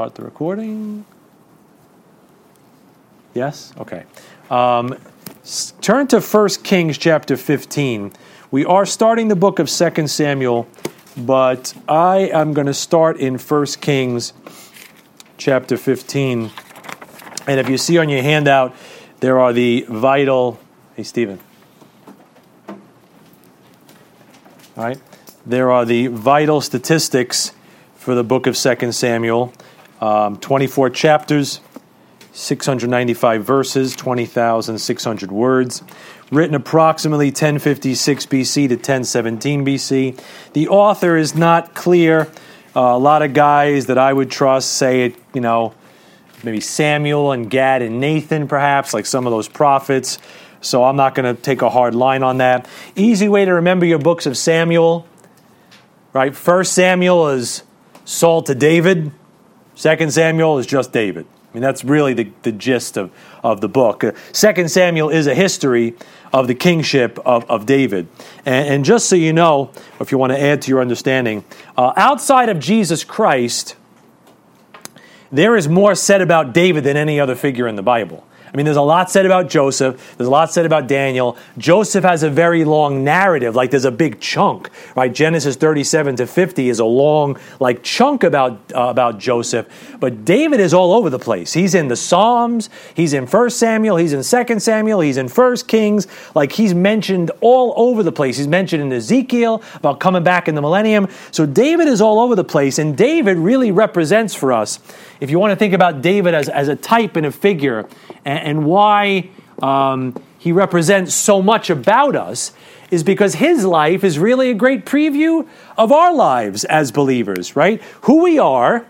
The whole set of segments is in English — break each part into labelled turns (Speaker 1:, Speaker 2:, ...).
Speaker 1: Start the recording. Yes? Okay. Um, s- turn to 1 Kings chapter 15. We are starting the book of 2 Samuel, but I am going to start in 1 Kings chapter 15. And if you see on your handout, there are the vital. Hey, Stephen. All right. There are the vital statistics for the book of 2 Samuel. Um, 24 chapters, 695 verses, 20,600 words. Written approximately 1056 BC to 1017 BC. The author is not clear. Uh, a lot of guys that I would trust say it, you know, maybe Samuel and Gad and Nathan, perhaps, like some of those prophets. So I'm not going to take a hard line on that. Easy way to remember your books of Samuel, right? First Samuel is Saul to David. Second Samuel is just David. I mean, that's really the, the gist of, of the book. Uh, Second Samuel is a history of the kingship of, of David. And, and just so you know, if you want to add to your understanding, uh, outside of Jesus Christ, there is more said about David than any other figure in the Bible. I mean, there's a lot said about Joseph. There's a lot said about Daniel. Joseph has a very long narrative, like there's a big chunk, right? Genesis 37 to 50 is a long, like chunk about uh, about Joseph. But David is all over the place. He's in the Psalms. He's in First Samuel. He's in Second Samuel. He's in First Kings. Like he's mentioned all over the place. He's mentioned in Ezekiel about coming back in the millennium. So David is all over the place, and David really represents for us. If you want to think about David as, as a type and a figure, and, and why um, he represents so much about us, is because his life is really a great preview of our lives as believers, right? Who we are,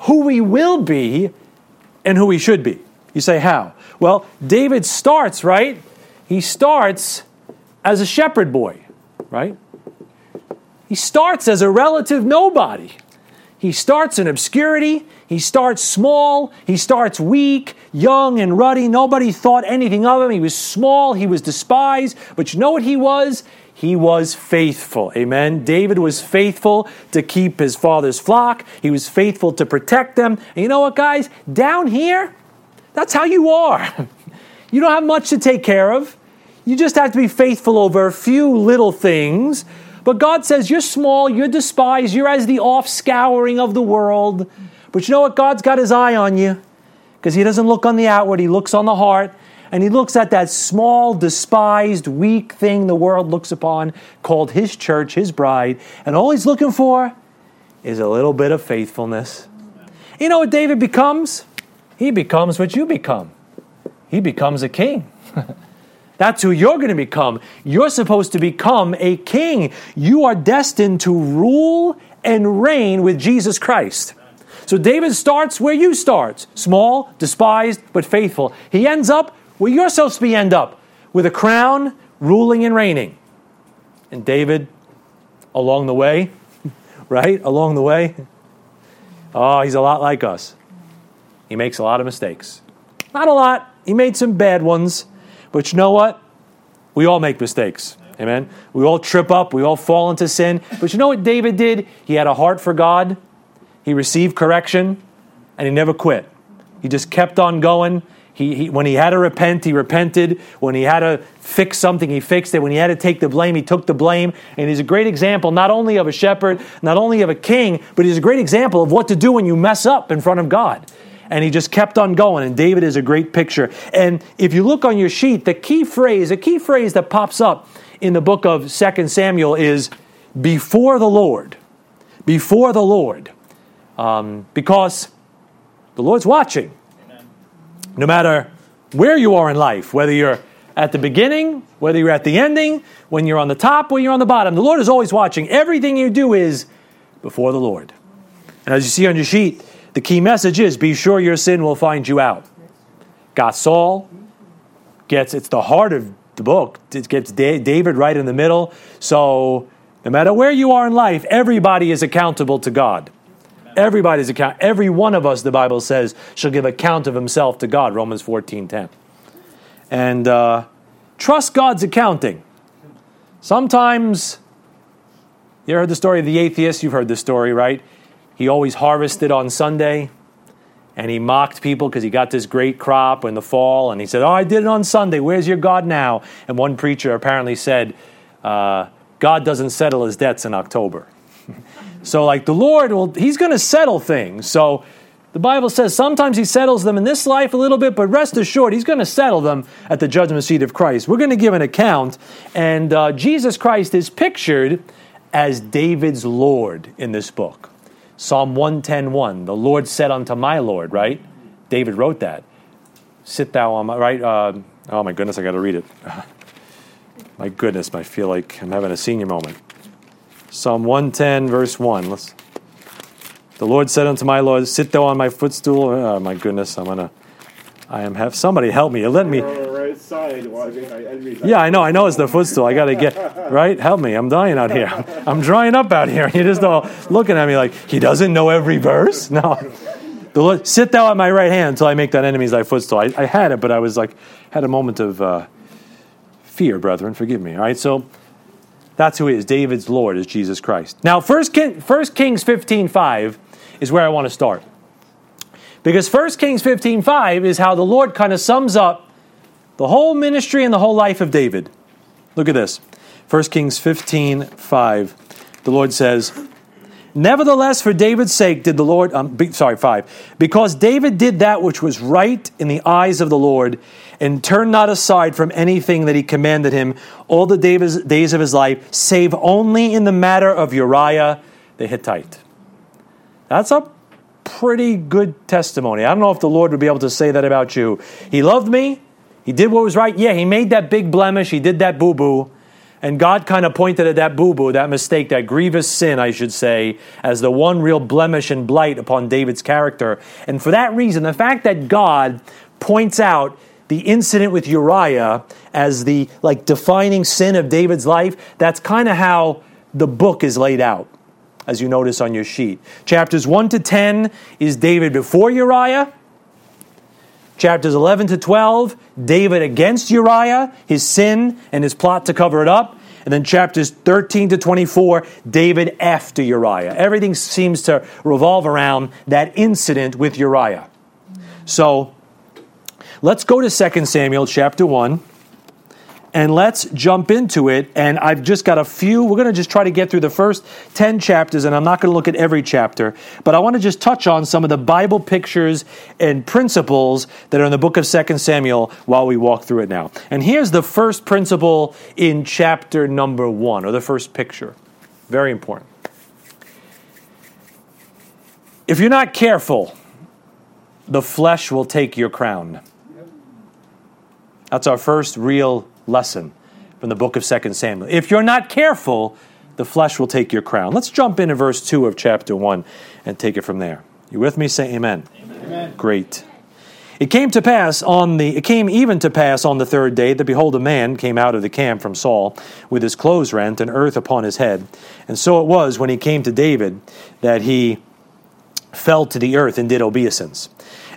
Speaker 1: who we will be, and who we should be. You say, how? Well, David starts, right? He starts as a shepherd boy, right? He starts as a relative nobody. He starts in obscurity. He starts small. He starts weak, young, and ruddy. Nobody thought anything of him. He was small. He was despised. But you know what he was? He was faithful. Amen. David was faithful to keep his father's flock. He was faithful to protect them. And you know what, guys? Down here, that's how you are. You don't have much to take care of. You just have to be faithful over a few little things. But God says, You're small, you're despised, you're as the off scouring of the world. But you know what? God's got his eye on you because he doesn't look on the outward, he looks on the heart. And he looks at that small, despised, weak thing the world looks upon called his church, his bride. And all he's looking for is a little bit of faithfulness. You know what David becomes? He becomes what you become. He becomes a king. That's who you're going to become. You're supposed to become a king. You are destined to rule and reign with Jesus Christ. So David starts where you start small, despised, but faithful. He ends up where you're supposed to be end up with a crown, ruling and reigning. And David, along the way, right? Along the way, oh, he's a lot like us. He makes a lot of mistakes. Not a lot. He made some bad ones. But you know what? We all make mistakes. Amen. We all trip up. We all fall into sin. But you know what David did? He had a heart for God. He received correction and he never quit. He just kept on going. He, he, when he had to repent, he repented. When he had to fix something, he fixed it. When he had to take the blame, he took the blame. And he's a great example not only of a shepherd, not only of a king, but he's a great example of what to do when you mess up in front of God and he just kept on going. And David is a great picture. And if you look on your sheet, the key phrase, a key phrase that pops up in the book of Second Samuel is before the Lord. Before the Lord. Um, because the Lord's watching. No matter where you are in life, whether you're at the beginning, whether you're at the ending, when you're on the top, when you're on the bottom, the Lord is always watching. Everything you do is before the Lord. And as you see on your sheet, the key message is be sure your sin will find you out. Got Saul, gets it's the heart of the book. It gets David right in the middle. So no matter where you are in life, everybody is accountable to God. Everybody's account. Every one of us, the Bible says, shall give account of himself to God. Romans fourteen ten. And uh, trust God's accounting. Sometimes you heard the story of the atheist. You've heard the story, right? He always harvested on Sunday. and he mocked people because he got this great crop in the fall, and he said, "Oh, I did it on Sunday. Where's your God now?" And one preacher apparently said, uh, "God doesn't settle his debts in October." So, like the Lord, well, He's going to settle things. So. The Bible says sometimes he settles them in this life a little bit, but rest assured, he's going to settle them at the judgment seat of Christ. We're going to give an account, and uh, Jesus Christ is pictured as David's Lord in this book. Psalm 110.1, the Lord said unto my Lord, right? David wrote that. Sit thou on my, right? Uh, oh my goodness, I got to read it. my goodness, I feel like I'm having a senior moment. Psalm 110, verse 1. Let's, the Lord said unto my Lord, Sit thou on my footstool. Oh my goodness, I'm going to, I am have, somebody help me. Let me. Yeah, I know. I know it's the footstool. I got to get right. Help me. I'm dying out here. I'm drying up out here. You just all looking at me like he doesn't know every verse. No. The Lord, sit thou at my right hand until I make that enemies thy footstool. I, I had it, but I was like had a moment of uh, fear, brethren. Forgive me. All right. So that's who he is. David's Lord is Jesus Christ. Now, First, King, First Kings 15.5 is where I want to start. Because First Kings 15.5 is how the Lord kind of sums up the whole ministry and the whole life of David. Look at this. 1 Kings 15 5. The Lord says, Nevertheless, for David's sake did the Lord, um, be, sorry, 5. Because David did that which was right in the eyes of the Lord and turned not aside from anything that he commanded him all the days of his life, save only in the matter of Uriah the Hittite. That's a pretty good testimony. I don't know if the Lord would be able to say that about you. He loved me, he did what was right. Yeah, he made that big blemish. He did that boo boo. And God kind of pointed at that boo boo, that mistake, that grievous sin, I should say, as the one real blemish and blight upon David's character. And for that reason, the fact that God points out the incident with Uriah as the like defining sin of David's life, that's kind of how the book is laid out, as you notice on your sheet. Chapters 1 to 10 is David before Uriah. Chapters 11 to 12, David against Uriah, his sin and his plot to cover it up. And then chapters 13 to 24, David after Uriah. Everything seems to revolve around that incident with Uriah. So let's go to 2 Samuel chapter 1 and let's jump into it. And I've just got a few. We're going to just try to get through the first 10 chapters, and I'm not going to look at every chapter, but I want to just touch on some of the Bible pictures and principles that are in the book of 2 Samuel while we walk through it now. And here's the first principle in chapter number one, or the first picture. Very important. If you're not careful, the flesh will take your crown. That's our first real lesson from the book of 2 Samuel. If you're not careful, the flesh will take your crown. Let's jump into verse 2 of chapter 1 and take it from there. You with me? Say amen. amen. Great. It came to pass on the it came even to pass on the third day that behold a man came out of the camp from Saul with his clothes rent and earth upon his head. And so it was when he came to David that he fell to the earth and did obeisance.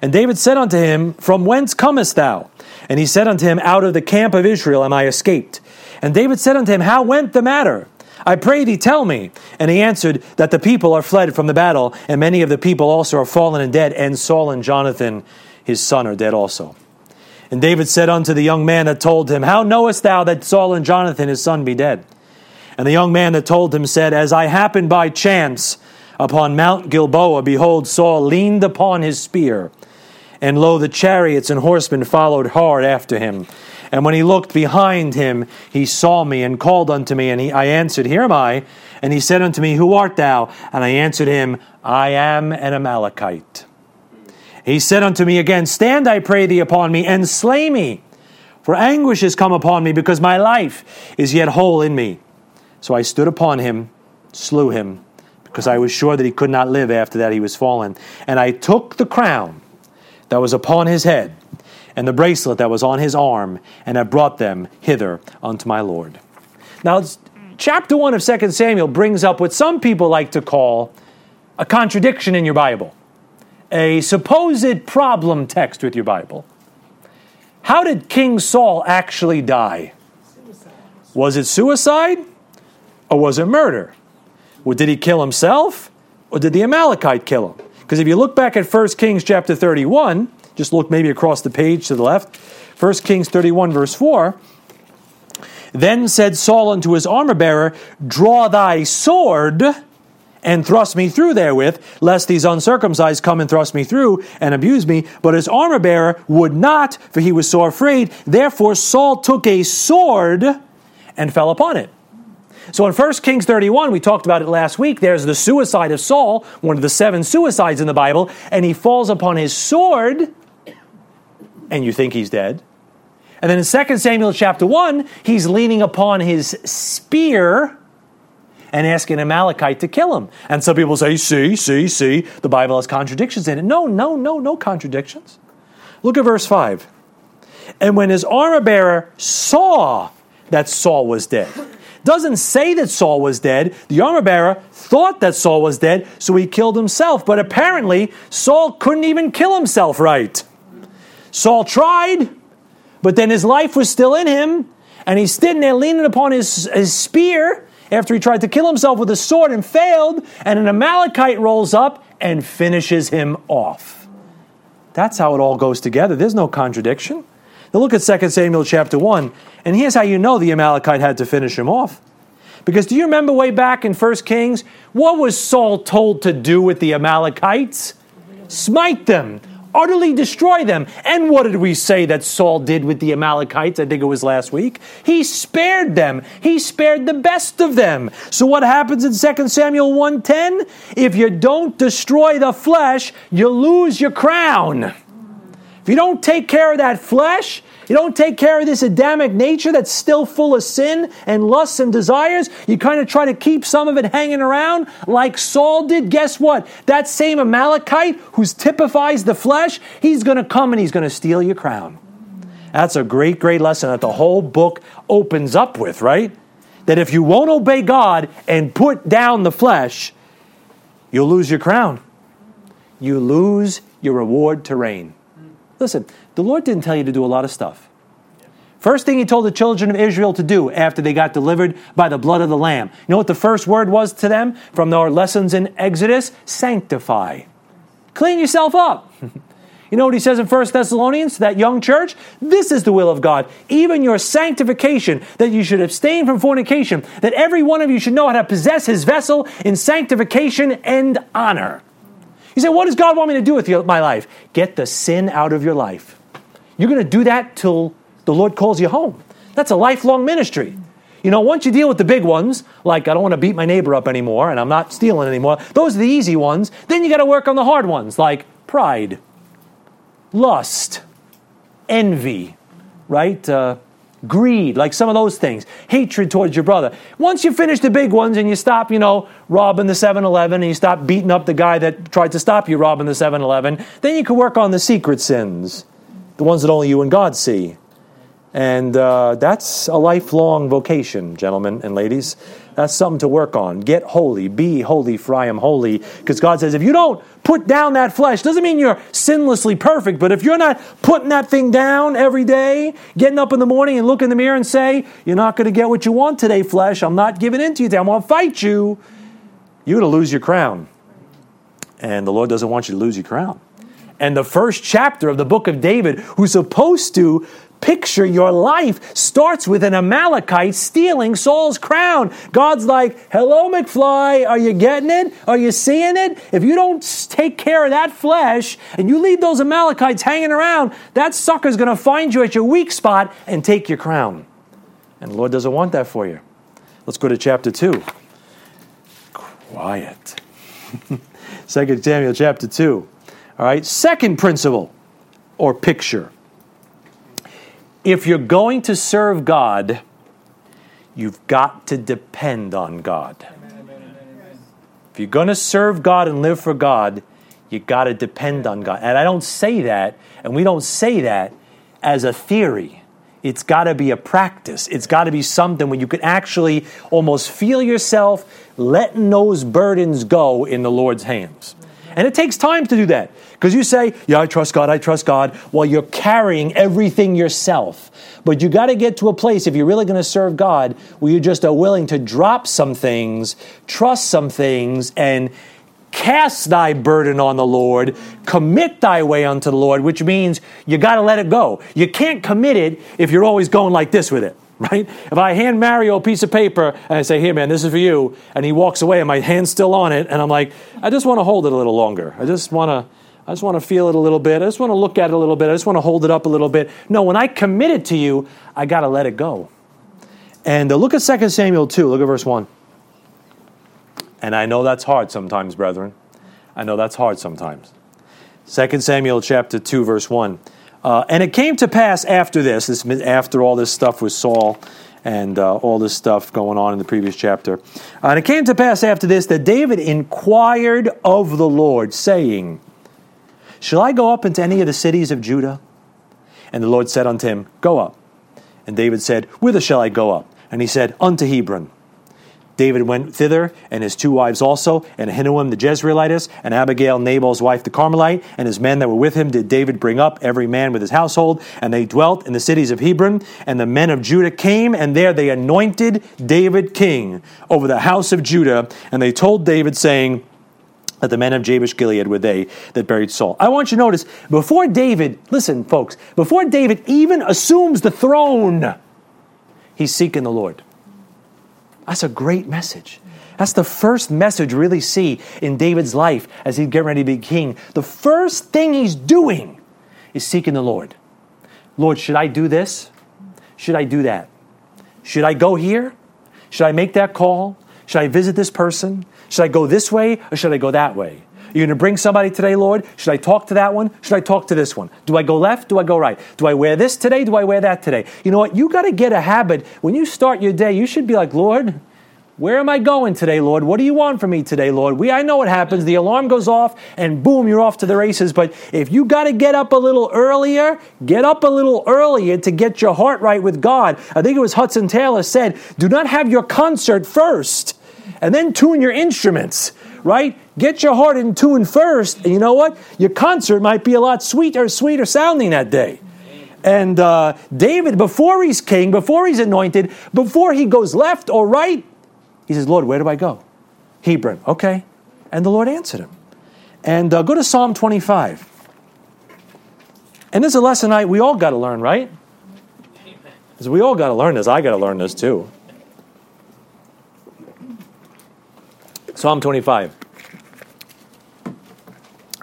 Speaker 1: And David said unto him, From whence comest thou? And he said unto him, Out of the camp of Israel am I escaped. And David said unto him, How went the matter? I pray thee, tell me. And he answered, That the people are fled from the battle, and many of the people also are fallen and dead, and Saul and Jonathan his son are dead also. And David said unto the young man that told him, How knowest thou that Saul and Jonathan his son be dead? And the young man that told him said, As I happened by chance upon Mount Gilboa, behold, Saul leaned upon his spear and lo, the chariots and horsemen followed hard after him. And when he looked behind him, he saw me and called unto me, and he, I answered, Here am I. And he said unto me, Who art thou? And I answered him, I am an Amalekite. He said unto me again, Stand, I pray thee, upon me, and slay me. For anguish is come upon me, because my life is yet whole in me. So I stood upon him, slew him, because I was sure that he could not live after that he was fallen. And I took the crown that was upon his head, and the bracelet that was on his arm, and have brought them hither unto my Lord. Now, chapter 1 of 2 Samuel brings up what some people like to call a contradiction in your Bible, a supposed problem text with your Bible. How did King Saul actually die? Was it suicide or was it murder? Or did he kill himself or did the Amalekite kill him? Because if you look back at 1 Kings chapter 31, just look maybe across the page to the left, 1 Kings 31, verse 4. Then said Saul unto his armor bearer, Draw thy sword and thrust me through therewith, lest these uncircumcised come and thrust me through and abuse me. But his armor bearer would not, for he was sore afraid. Therefore Saul took a sword and fell upon it. So in 1 Kings 31, we talked about it last week, there's the suicide of Saul, one of the seven suicides in the Bible, and he falls upon his sword, and you think he's dead. And then in 2 Samuel chapter 1, he's leaning upon his spear and asking Amalekite to kill him. And some people say, see, see, see, the Bible has contradictions in it. No, no, no, no contradictions. Look at verse 5. And when his armor bearer saw that Saul was dead, doesn't say that Saul was dead. The armor bearer thought that Saul was dead, so he killed himself. But apparently, Saul couldn't even kill himself right. Saul tried, but then his life was still in him, and he's sitting there leaning upon his, his spear after he tried to kill himself with a sword and failed, and an Amalekite rolls up and finishes him off. That's how it all goes together. There's no contradiction. Now look at 2 Samuel chapter 1, and here's how you know the Amalekite had to finish him off. Because do you remember way back in 1 Kings? What was Saul told to do with the Amalekites? Smite them utterly destroy them. And what did we say that Saul did with the Amalekites? I think it was last week. He spared them. He spared the best of them. So what happens in 2 Samuel 1:10? If you don't destroy the flesh, you lose your crown. If you don't take care of that flesh, you don't take care of this Adamic nature that's still full of sin and lusts and desires. You kind of try to keep some of it hanging around like Saul did. Guess what? That same Amalekite who typifies the flesh, he's going to come and he's going to steal your crown. That's a great, great lesson that the whole book opens up with, right? That if you won't obey God and put down the flesh, you'll lose your crown. You lose your reward to reign. Listen, the Lord didn't tell you to do a lot of stuff. First thing he told the children of Israel to do after they got delivered by the blood of the Lamb. You know what the first word was to them from our lessons in Exodus? Sanctify. Clean yourself up. you know what he says in 1 Thessalonians to that young church? This is the will of God, even your sanctification, that you should abstain from fornication, that every one of you should know how to possess his vessel in sanctification and honor. You say, what does God want me to do with my life? Get the sin out of your life. You're going to do that till the Lord calls you home. That's a lifelong ministry. You know, once you deal with the big ones, like I don't want to beat my neighbor up anymore and I'm not stealing anymore, those are the easy ones. Then you got to work on the hard ones, like pride, lust, envy, right? Uh, greed, like some of those things, hatred towards your brother. Once you finish the big ones and you stop, you know, robbing the 7 Eleven and you stop beating up the guy that tried to stop you robbing the 7 Eleven, then you can work on the secret sins, the ones that only you and God see. And uh, that's a lifelong vocation, gentlemen and ladies. That's something to work on. Get holy. Be holy, for I am holy. Because God says, if you don't put down that flesh, doesn't mean you're sinlessly perfect, but if you're not putting that thing down every day, getting up in the morning and look in the mirror and say, you're not going to get what you want today, flesh. I'm not giving in to you today. I'm going to fight you. You're going to lose your crown. And the Lord doesn't want you to lose your crown. And the first chapter of the book of David, who's supposed to picture your life starts with an Amalekite stealing Saul's crown. God's like, hello, McFly, are you getting it? Are you seeing it? If you don't take care of that flesh and you leave those Amalekites hanging around, that sucker's going to find you at your weak spot and take your crown. And the Lord doesn't want that for you. Let's go to chapter 2. Quiet. 2 Samuel chapter 2. All right, second principle or picture if you're going to serve God, you've got to depend on God. If you're going to serve God and live for God, you got to depend on God. And I don't say that, and we don't say that as a theory. It's got to be a practice. It's got to be something where you can actually almost feel yourself letting those burdens go in the Lord's hands. And it takes time to do that. Because you say, Yeah, I trust God, I trust God, while you're carrying everything yourself. But you got to get to a place, if you're really going to serve God, where you just are willing to drop some things, trust some things, and Cast thy burden on the Lord, commit thy way unto the Lord, which means you got to let it go. You can't commit it if you're always going like this with it, right? If I hand Mario a piece of paper and I say, Here, man, this is for you, and he walks away and my hand's still on it, and I'm like, I just want to hold it a little longer. I just want to. I just want to feel it a little bit. I just want to look at it a little bit. I just want to hold it up a little bit. No, when I commit it to you, I got to let it go. And uh, look at 2 Samuel 2. Look at verse 1. And I know that's hard sometimes, brethren. I know that's hard sometimes. 2 Samuel chapter 2, verse 1. Uh, and it came to pass after this, this after all this stuff with Saul and uh, all this stuff going on in the previous chapter. And it came to pass after this that David inquired of the Lord, saying, Shall I go up into any of the cities of Judah? And the Lord said unto him, Go up. And David said, Whither shall I go up? And he said, Unto Hebron. David went thither, and his two wives also, and Ahinoam the Jezreelitess, and Abigail Nabal's wife the Carmelite, and his men that were with him did David bring up, every man with his household, and they dwelt in the cities of Hebron. And the men of Judah came, and there they anointed David king over the house of Judah. And they told David, saying, that the men of Jabesh Gilead were they that buried Saul. I want you to notice, before David, listen, folks, before David even assumes the throne, he's seeking the Lord. That's a great message. That's the first message we really see in David's life as he's getting ready to be king. The first thing he's doing is seeking the Lord. Lord, should I do this? Should I do that? Should I go here? Should I make that call? Should I visit this person? Should I go this way or should I go that way? You're going to bring somebody today, Lord? Should I talk to that one? Should I talk to this one? Do I go left? Do I go right? Do I wear this today? Do I wear that today? You know what? You got to get a habit. When you start your day, you should be like, Lord, where am I going today, Lord? What do you want from me today, Lord? We, I know what happens. The alarm goes off and boom, you're off to the races. But if you got to get up a little earlier, get up a little earlier to get your heart right with God. I think it was Hudson Taylor said, do not have your concert first and then tune your instruments right? Get your heart in tune first, and you know what? Your concert might be a lot sweeter, sweeter sounding that day. And uh, David, before he's king, before he's anointed, before he goes left or right, he says, Lord, where do I go? Hebron. Okay. And the Lord answered him. And uh, go to Psalm 25. And this is a lesson I, we all got to learn, right? Because we all got to learn this. I got to learn this too. Psalm 25.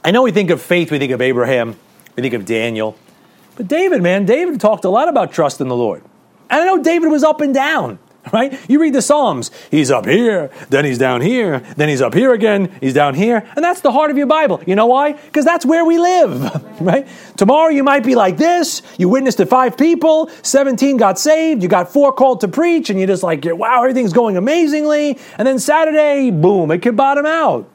Speaker 1: I know we think of faith, we think of Abraham, we think of Daniel. But David, man, David talked a lot about trust in the Lord. And I know David was up and down, right? You read the Psalms, he's up here, then he's down here, then he's up here again, he's down here. And that's the heart of your Bible. You know why? Because that's where we live, right? Tomorrow you might be like this. You witnessed to five people, 17 got saved, you got four called to preach, and you're just like, wow, everything's going amazingly. And then Saturday, boom, it could bottom out.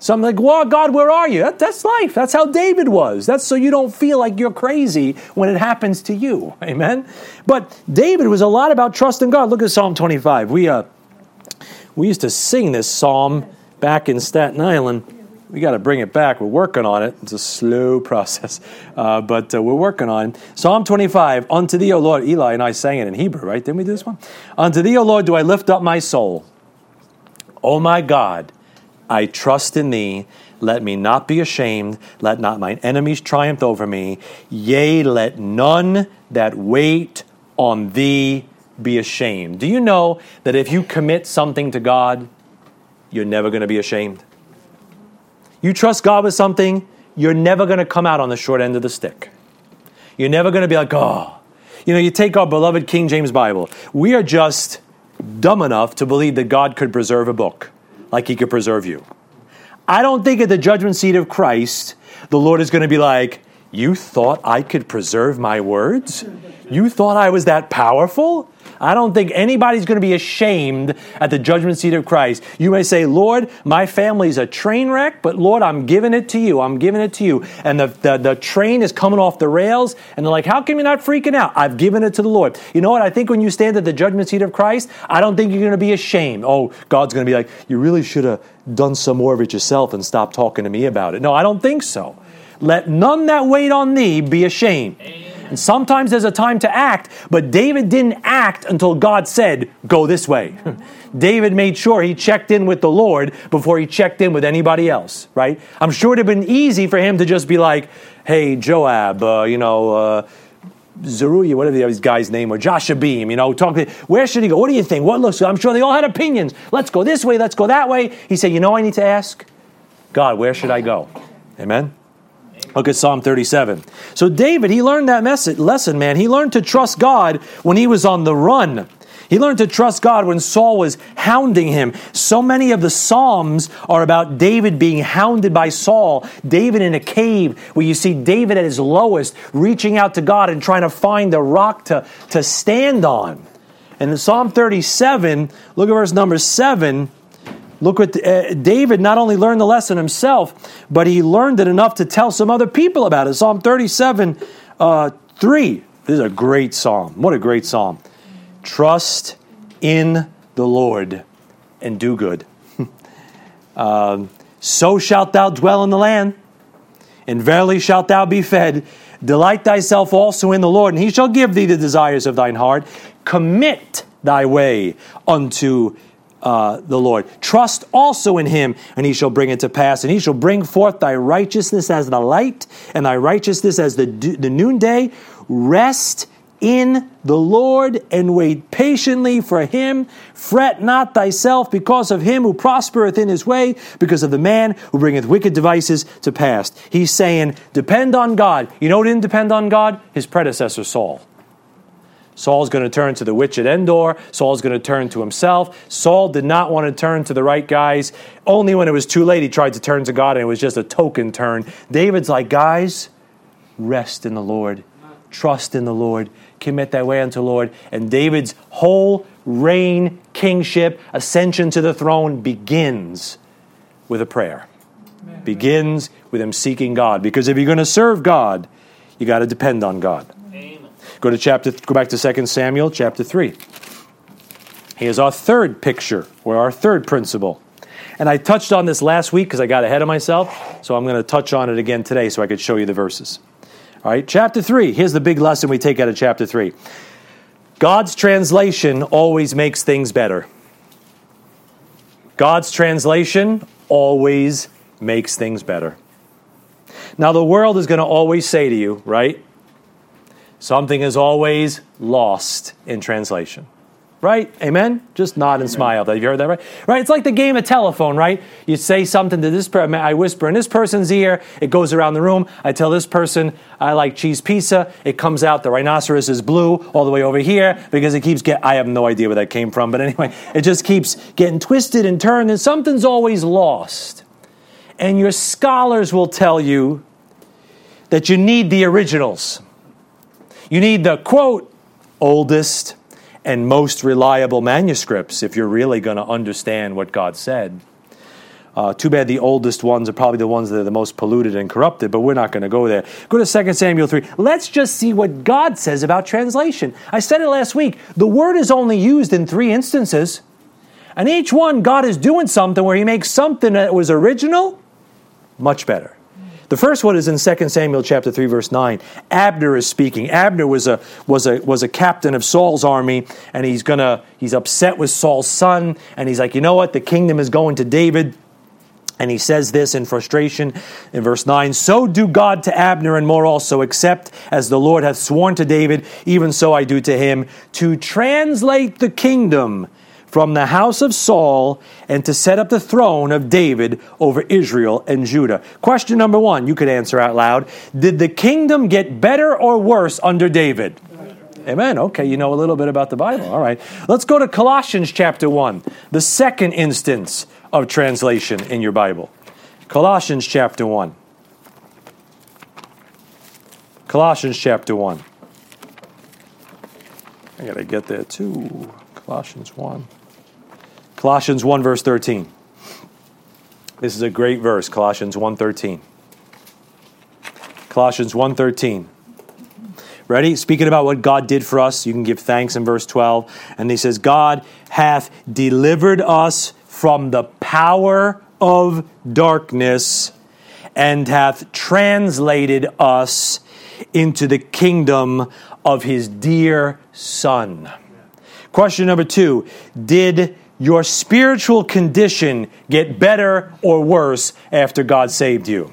Speaker 1: So I'm like, well, God, where are you? That, that's life. That's how David was. That's so you don't feel like you're crazy when it happens to you. Amen. But David was a lot about trust in God. Look at Psalm 25. We uh, we used to sing this psalm back in Staten Island. We got to bring it back. We're working on it. It's a slow process, uh, but uh, we're working on it. Psalm 25. Unto thee, O Lord. Eli and I sang it in Hebrew, right? Didn't we do this one? Unto thee, O Lord, do I lift up my soul. O my God. I trust in thee. Let me not be ashamed. Let not mine enemies triumph over me. Yea, let none that wait on thee be ashamed. Do you know that if you commit something to God, you're never going to be ashamed? You trust God with something, you're never going to come out on the short end of the stick. You're never going to be like, oh. You know, you take our beloved King James Bible. We are just dumb enough to believe that God could preserve a book like he could preserve you. I don't think at the judgment seat of Christ, the Lord is going to be like, You thought I could preserve my words? You thought I was that powerful? I don't think anybody's going to be ashamed at the judgment seat of Christ. You may say, Lord, my family's a train wreck, but Lord, I'm giving it to you. I'm giving it to you. And the, the, the train is coming off the rails, and they're like, How come you're not freaking out? I've given it to the Lord. You know what? I think when you stand at the judgment seat of Christ, I don't think you're going to be ashamed. Oh, God's going to be like, You really should have done some more of it yourself and stopped talking to me about it. No, I don't think so. Let none that wait on thee be ashamed. Amen. And sometimes there's a time to act, but David didn't act until God said, Go this way. David made sure he checked in with the Lord before he checked in with anybody else, right? I'm sure it would have been easy for him to just be like, Hey, Joab, uh, you know, uh, Zeruiah, whatever the guy's name, or Jashobeam, you know, talk, where should he go? What do you think? What looks good? I'm sure they all had opinions. Let's go this way, let's go that way. He said, You know, I need to ask God, where should I go? Amen? Look at Psalm 37. So, David, he learned that message, lesson, man. He learned to trust God when he was on the run. He learned to trust God when Saul was hounding him. So many of the Psalms are about David being hounded by Saul, David in a cave, where you see David at his lowest, reaching out to God and trying to find a rock to, to stand on. And in Psalm 37, look at verse number 7. Look what uh, David not only learned the lesson himself, but he learned it enough to tell some other people about it. Psalm 37, uh, 3. This is a great psalm. What a great psalm. Trust in the Lord and do good. um, so shalt thou dwell in the land, and verily shalt thou be fed. Delight thyself also in the Lord, and he shall give thee the desires of thine heart. Commit thy way unto uh, the Lord. Trust also in him, and he shall bring it to pass. And he shall bring forth thy righteousness as the light, and thy righteousness as the, the noonday. Rest in the Lord and wait patiently for him. Fret not thyself because of him who prospereth in his way, because of the man who bringeth wicked devices to pass. He's saying, depend on God. You know who didn't depend on God? His predecessor, Saul. Saul's going to turn to the witch at Endor. Saul's going to turn to himself. Saul did not want to turn to the right guys. Only when it was too late, he tried to turn to God, and it was just a token turn. David's like, guys, rest in the Lord, trust in the Lord, commit thy way unto the Lord. And David's whole reign, kingship, ascension to the throne begins with a prayer. Begins with him seeking God. Because if you're going to serve God, you got to depend on God. Go to chapter go back to 2 Samuel chapter 3. Here's our third picture, or our third principle. And I touched on this last week because I got ahead of myself, so I'm going to touch on it again today so I could show you the verses. All right, chapter 3. Here's the big lesson we take out of chapter 3. God's translation always makes things better. God's translation always makes things better. Now, the world is going to always say to you, right? Something is always lost in translation. Right? Amen? Just nod and Amen. smile. Have you heard that right? Right? It's like the game of telephone, right? You say something to this person, I whisper in this person's ear, it goes around the room. I tell this person, I like cheese pizza. It comes out, the rhinoceros is blue all the way over here because it keeps getting, I have no idea where that came from, but anyway, it just keeps getting twisted and turned, and something's always lost. And your scholars will tell you that you need the originals. You need the quote, oldest and most reliable manuscripts if you're really going to understand what God said. Uh, too bad the oldest ones are probably the ones that are the most polluted and corrupted, but we're not going to go there. Go to 2 Samuel 3. Let's just see what God says about translation. I said it last week. The word is only used in three instances, and each one, God is doing something where He makes something that was original much better. The first one is in 2 Samuel chapter 3 verse 9. Abner is speaking. Abner was a was a was a captain of Saul's army and he's going to he's upset with Saul's son and he's like, "You know what? The kingdom is going to David." And he says this in frustration in verse 9 So do God to Abner and more also, except as the Lord hath sworn to David, even so I do to him, to translate the kingdom from the house of Saul and to set up the throne of David over Israel and Judah. Question number one, you could answer out loud Did the kingdom get better or worse under David? Amen. Okay, you know a little bit about the Bible. All right. Let's go to Colossians chapter 1, the second instance of translation in your Bible. Colossians chapter 1. Colossians chapter 1. I got to get there too. Colossians 1. Colossians 1 verse 13. This is a great verse, Colossians 1:13. Colossians 1:13. Ready? Speaking about what God did for us, you can give thanks in verse 12. And he says, God hath delivered us from the power of darkness and hath translated us into the kingdom of his dear Son. Question number two Did your spiritual condition get better or worse after God saved you?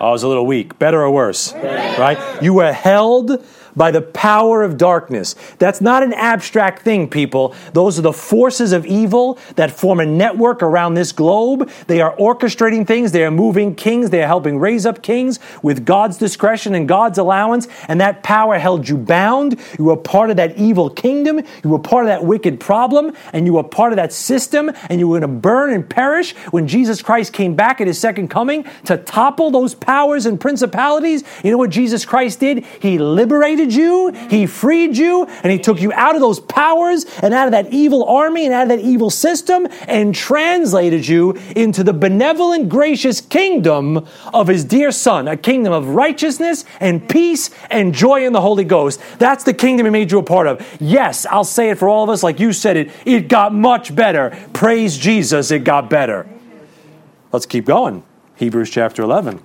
Speaker 1: I was a little weak. Better or worse? Right? You were held by the power of darkness. That's not an abstract thing, people. Those are the forces of evil that form a network around this globe. They are orchestrating things, they are moving kings, they are helping raise up kings with God's discretion and God's allowance, and that power held you bound. You were part of that evil kingdom, you were part of that wicked problem, and you were part of that system, and you were going to burn and perish when Jesus Christ came back at his second coming to topple those powers and principalities. You know what Jesus Christ did? He liberated you, He freed you, and He took you out of those powers and out of that evil army and out of that evil system and translated you into the benevolent, gracious kingdom of His dear Son, a kingdom of righteousness and peace and joy in the Holy Ghost. That's the kingdom He made you a part of. Yes, I'll say it for all of us, like you said it, it got much better. Praise Jesus, it got better. Let's keep going. Hebrews chapter 11.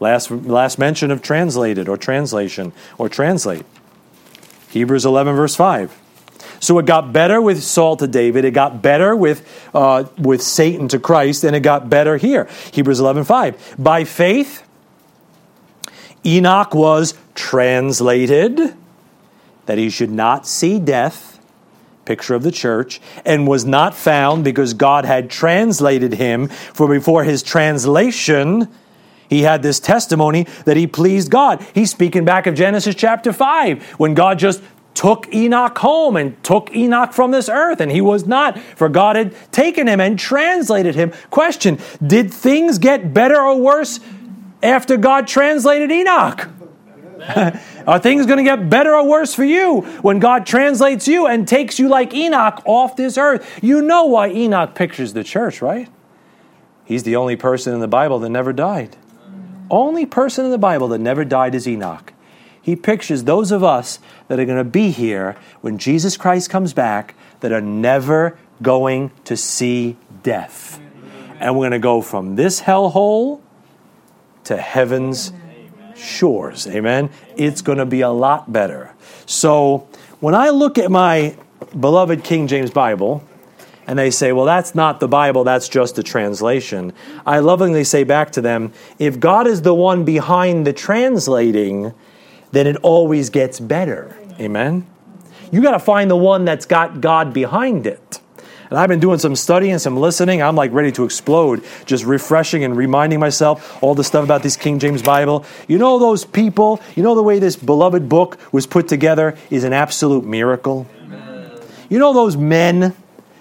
Speaker 1: Last, last mention of translated or translation or translate. Hebrews 11, verse 5. So it got better with Saul to David, it got better with, uh, with Satan to Christ, and it got better here. Hebrews 11, 5. By faith, Enoch was translated that he should not see death, picture of the church, and was not found because God had translated him. For before his translation, he had this testimony that he pleased God. He's speaking back of Genesis chapter 5 when God just took Enoch home and took Enoch from this earth, and he was not, for God had taken him and translated him. Question Did things get better or worse after God translated Enoch? Are things going to get better or worse for you when God translates you and takes you like Enoch off this earth? You know why Enoch pictures the church, right? He's the only person in the Bible that never died only person in the Bible that never died is Enoch. He pictures those of us that are going to be here when Jesus Christ comes back that are never going to see death. And we're going to go from this hellhole to heaven's shores. Amen. It's going to be a lot better. So when I look at my beloved King James Bible, and they say, well, that's not the Bible, that's just a translation. I lovingly say back to them, if God is the one behind the translating, then it always gets better. Amen? You got to find the one that's got God behind it. And I've been doing some studying, some listening. I'm like ready to explode, just refreshing and reminding myself all the stuff about this King James Bible. You know, those people, you know, the way this beloved book was put together is an absolute miracle. You know, those men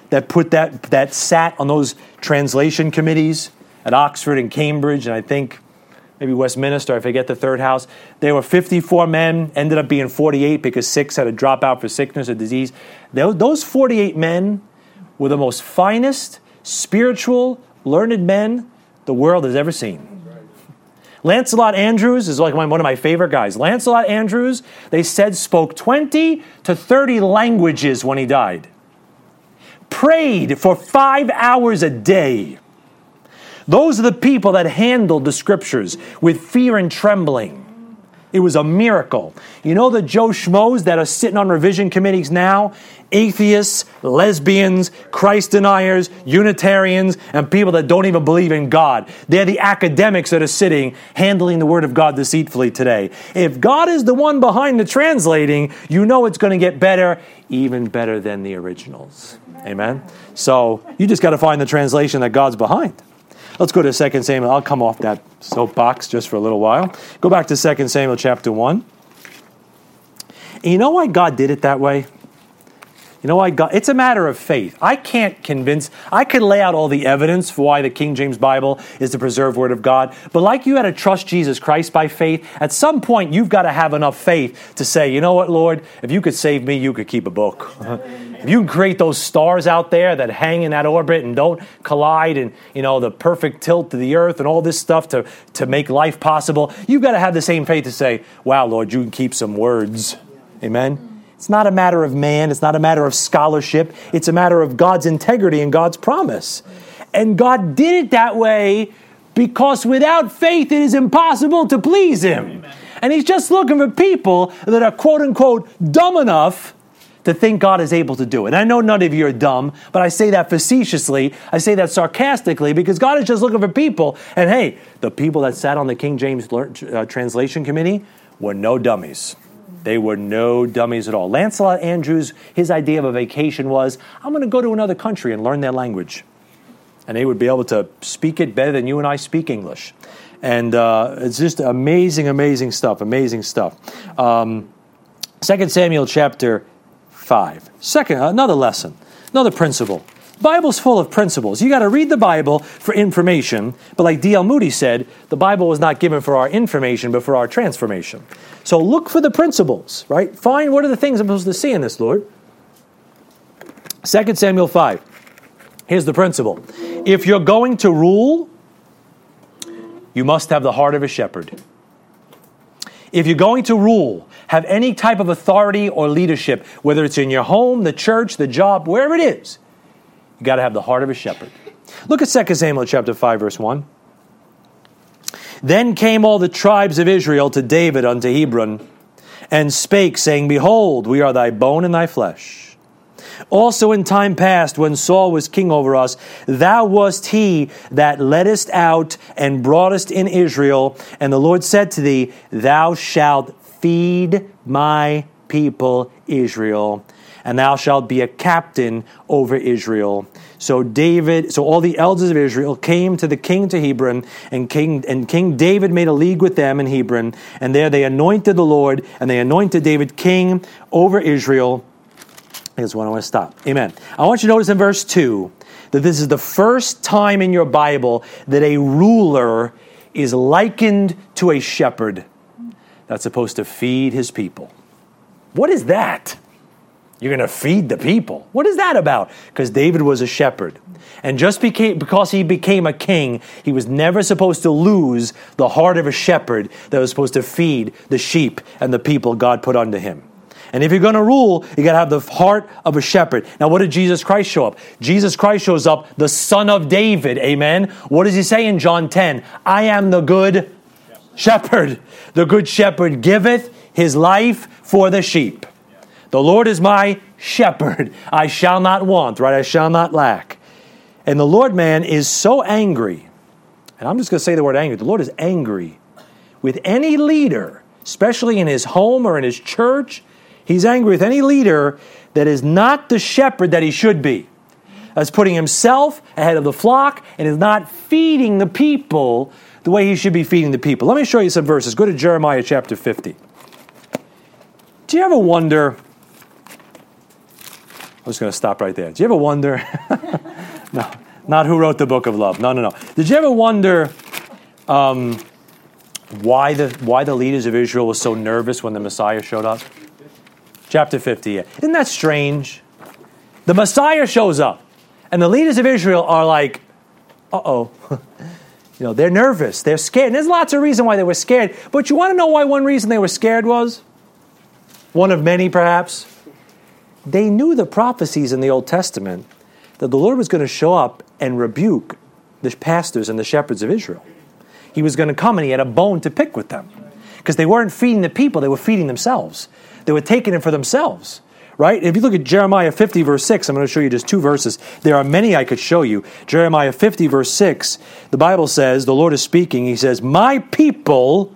Speaker 1: that put that that sat on those translation committees at Oxford and Cambridge, and I think maybe Westminster. If I forget the third house. There were 54 men, ended up being 48 because six had a dropout for sickness or disease. Those 48 men were the most finest, spiritual, learned men the world has ever seen. Lancelot Andrewes is like one of my favorite guys. Lancelot Andrewes, they said, spoke 20 to 30 languages when he died prayed for five hours a day. Those are the people that handled the scriptures with fear and trembling. It was a miracle. You know the Joe Schmoes that are sitting on revision committees now? Atheists, lesbians, Christ deniers, Unitarians, and people that don't even believe in God. They're the academics that are sitting handling the Word of God deceitfully today. If God is the one behind the translating, you know it's going to get better, even better than the originals. Amen? So you just got to find the translation that God's behind. Let's go to 2 Samuel. I'll come off that soapbox just for a little while. Go back to 2 Samuel chapter 1. And you know why God did it that way? You know why God? It's a matter of faith. I can't convince, I could lay out all the evidence for why the King James Bible is the preserved Word of God, but like you had to trust Jesus Christ by faith, at some point you've got to have enough faith to say, you know what, Lord, if you could save me, you could keep a book. if you create those stars out there that hang in that orbit and don't collide and, you know, the perfect tilt to the earth and all this stuff to, to make life possible, you've got to have the same faith to say, wow, Lord, you can keep some words. Amen? It's not a matter of man, it's not a matter of scholarship, it's a matter of God's integrity and God's promise. And God did it that way because without faith it is impossible to please Him. And he's just looking for people that are quote unquote dumb enough to think God is able to do it. And I know none of you are dumb, but I say that facetiously. I say that sarcastically because God is just looking for people. And hey, the people that sat on the King James uh, Translation Committee were no dummies. They were no dummies at all. Lancelot Andrewes, his idea of a vacation was I'm going to go to another country and learn their language. And they would be able to speak it better than you and I speak English. And uh, it's just amazing, amazing stuff, amazing stuff. Um, 2 Samuel chapter 5. Second, another lesson, another principle. Bible's full of principles. You got to read the Bible for information, but like D.L. Moody said, the Bible was not given for our information, but for our transformation. So look for the principles, right? Find what are the things I'm supposed to see in this, Lord. 2 Samuel 5. Here's the principle. If you're going to rule, you must have the heart of a shepherd. If you're going to rule, have any type of authority or leadership, whether it's in your home, the church, the job, wherever it is, you got to have the heart of a shepherd. Look at 2 Samuel chapter 5 verse 1. Then came all the tribes of Israel to David unto Hebron and spake saying, Behold, we are thy bone and thy flesh. Also in time past, when Saul was king over us, thou wast he that leddest out and broughtest in Israel. And the Lord said to thee, Thou shalt feed my people Israel, and thou shalt be a captain over Israel. So David, so all the elders of Israel came to the king to Hebron, and King and King David made a league with them in Hebron, and there they anointed the Lord, and they anointed David king over Israel. Is what I want to stop. Amen. I want you to notice in verse 2 that this is the first time in your Bible that a ruler is likened to a shepherd that's supposed to feed his people. What is that? You're going to feed the people. What is that about? Because David was a shepherd. And just became, because he became a king, he was never supposed to lose the heart of a shepherd that was supposed to feed the sheep and the people God put under him. And if you're going to rule, you got to have the heart of a shepherd. Now, what did Jesus Christ show up? Jesus Christ shows up, the son of David. Amen. What does he say in John 10? I am the good shepherd. The good shepherd giveth his life for the sheep. The Lord is my shepherd. I shall not want, right? I shall not lack. And the Lord man is so angry, and I'm just going to say the word angry. The Lord is angry with any leader, especially in his home or in his church. He's angry with any leader that is not the shepherd that he should be. That's putting himself ahead of the flock and is not feeding the people the way he should be feeding the people. Let me show you some verses. Go to Jeremiah chapter 50. Do you ever wonder I'm just going to stop right there. Do you ever wonder? no, not who wrote the book of love. No, no, no. Did you ever wonder um, why the why the leaders of Israel were so nervous when the Messiah showed up? Chapter 50. Yeah. Isn't that strange? The Messiah shows up, and the leaders of Israel are like, "Uh oh." you know, they're nervous. They're scared. And there's lots of reason why they were scared. But you want to know why one reason they were scared was? One of many, perhaps they knew the prophecies in the Old Testament that the Lord was going to show up and rebuke the pastors and the shepherds of Israel. He was going to come and he had a bone to pick with them because they weren't feeding the people, they were feeding themselves. They were taking it for themselves. Right? If you look at Jeremiah 50, verse 6, I'm going to show you just two verses. There are many I could show you. Jeremiah 50, verse 6, the Bible says, the Lord is speaking. He says, My people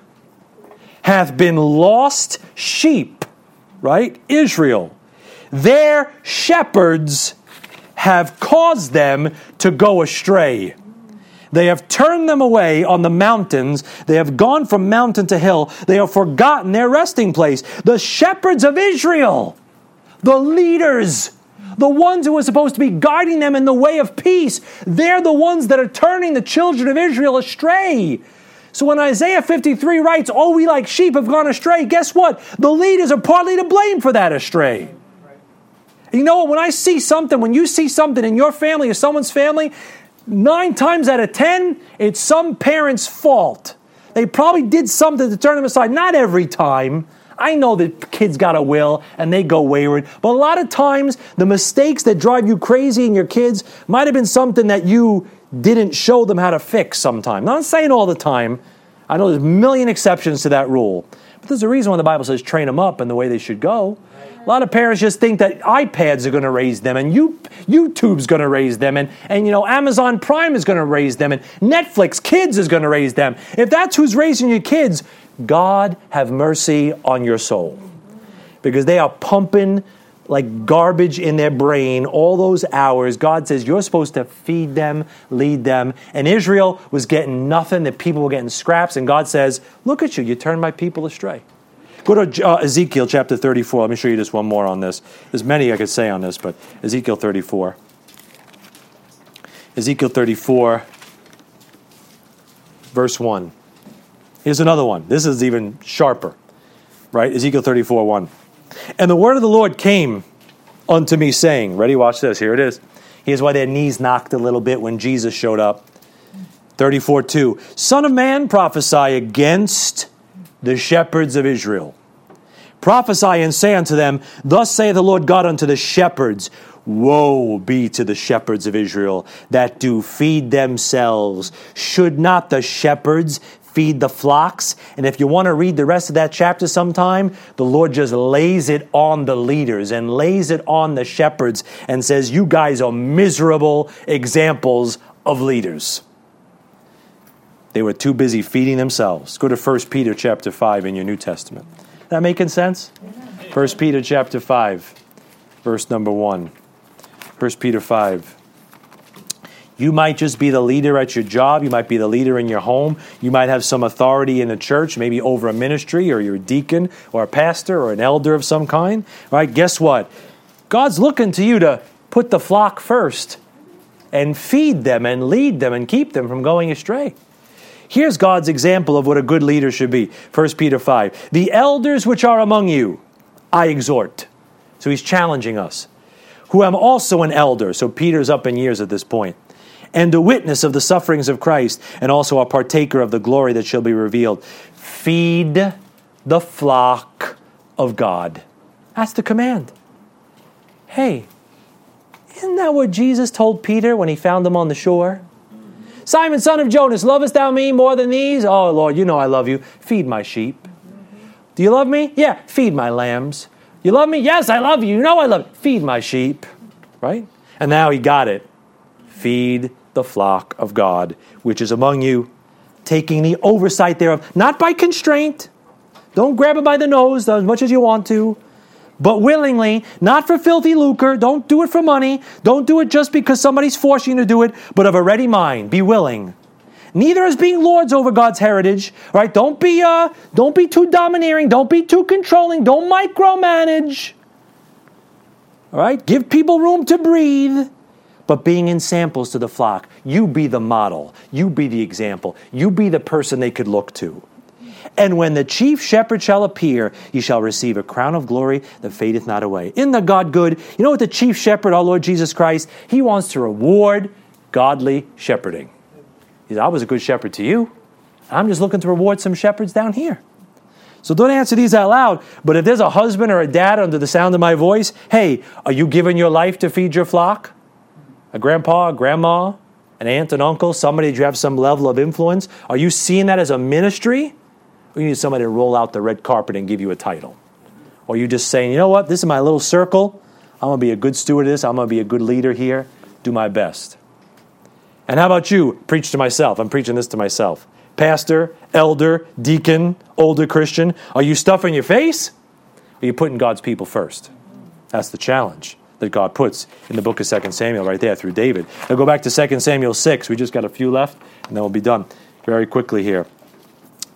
Speaker 1: hath been lost sheep, right? Israel their shepherds have caused them to go astray. They have turned them away on the mountains. They have gone from mountain to hill. They have forgotten their resting place. The shepherds of Israel, the leaders, the ones who are supposed to be guiding them in the way of peace, they're the ones that are turning the children of Israel astray. So when Isaiah 53 writes, Oh, we like sheep have gone astray, guess what? The leaders are partly to blame for that astray. You know what? When I see something, when you see something in your family or someone's family, nine times out of ten, it's some parent's fault. They probably did something to turn them aside. Not every time. I know that kids got a will and they go wayward, but a lot of times the mistakes that drive you crazy in your kids might have been something that you didn't show them how to fix sometime. Not saying all the time. I know there's a million exceptions to that rule. But there's a reason why the Bible says train them up in the way they should go. A lot of parents just think that iPads are going to raise them and you, YouTube's going to raise them and, and you know Amazon Prime is going to raise them and Netflix Kids is going to raise them. If that's who's raising your kids, God have mercy on your soul. Because they are pumping like garbage in their brain all those hours. God says you're supposed to feed them, lead them. And Israel was getting nothing, the people were getting scraps. And God says, Look at you, you turned my people astray. Go to uh, Ezekiel chapter 34. Let me show you just one more on this. There's many I could say on this, but Ezekiel 34. Ezekiel 34, verse 1. Here's another one. This is even sharper, right? Ezekiel 34, 1. And the word of the Lord came unto me, saying, Ready, watch this. Here it is. Here's why their knees knocked a little bit when Jesus showed up. 34 2. Son of man, prophesy against the shepherds of Israel. Prophesy and say unto them, Thus saith the Lord God unto the shepherds, Woe be to the shepherds of Israel that do feed themselves. Should not the shepherds feed the flocks. And if you want to read the rest of that chapter sometime, the Lord just lays it on the leaders and lays it on the shepherds and says, You guys are miserable examples of leaders. They were too busy feeding themselves. Go to 1 Peter chapter 5 in your New Testament. That making sense? 1 Peter chapter 5, verse number 1. 1 Peter 5. You might just be the leader at your job. You might be the leader in your home. You might have some authority in the church, maybe over a ministry, or you're a deacon, or a pastor, or an elder of some kind. Right? Guess what? God's looking to you to put the flock first and feed them and lead them and keep them from going astray. Here's God's example of what a good leader should be. 1 Peter 5. The elders which are among you, I exhort. So he's challenging us. Who am also an elder. So Peter's up in years at this point and a witness of the sufferings of Christ, and also a partaker of the glory that shall be revealed. Feed the flock of God. That's the command. Hey, isn't that what Jesus told Peter when he found him on the shore? Simon, son of Jonas, lovest thou me more than these? Oh, Lord, you know I love you. Feed my sheep. Do you love me? Yeah, feed my lambs. You love me? Yes, I love you. You know I love you. Feed my sheep. Right? And now he got it. Feed the flock of God, which is among you, taking the oversight thereof, not by constraint. Don't grab it by the nose as much as you want to, but willingly, not for filthy lucre. Don't do it for money. Don't do it just because somebody's forcing you to do it, but of a ready mind. Be willing. Neither as being lords over God's heritage, right? Don't be uh, don't be too domineering. Don't be too controlling. Don't micromanage. All right, give people room to breathe but being in samples to the flock. You be the model. You be the example. You be the person they could look to. And when the chief shepherd shall appear, he shall receive a crown of glory that fadeth not away. In the God good, you know what the chief shepherd, our Lord Jesus Christ, he wants to reward godly shepherding. He said, I was a good shepherd to you. I'm just looking to reward some shepherds down here. So don't answer these out loud. But if there's a husband or a dad under the sound of my voice, hey, are you giving your life to feed your flock? A grandpa, a grandma, an aunt, an uncle, somebody that you have some level of influence? Are you seeing that as a ministry? Or you need somebody to roll out the red carpet and give you a title? Or are you just saying, you know what, this is my little circle. I'm going to be a good steward of this. I'm going to be a good leader here. Do my best. And how about you? Preach to myself. I'm preaching this to myself. Pastor, elder, deacon, older Christian, are you stuffing your face? Or are you putting God's people first? That's the challenge that God puts in the book of 2 Samuel right there through David. Now go back to 2 Samuel 6. We just got a few left, and then we'll be done very quickly here.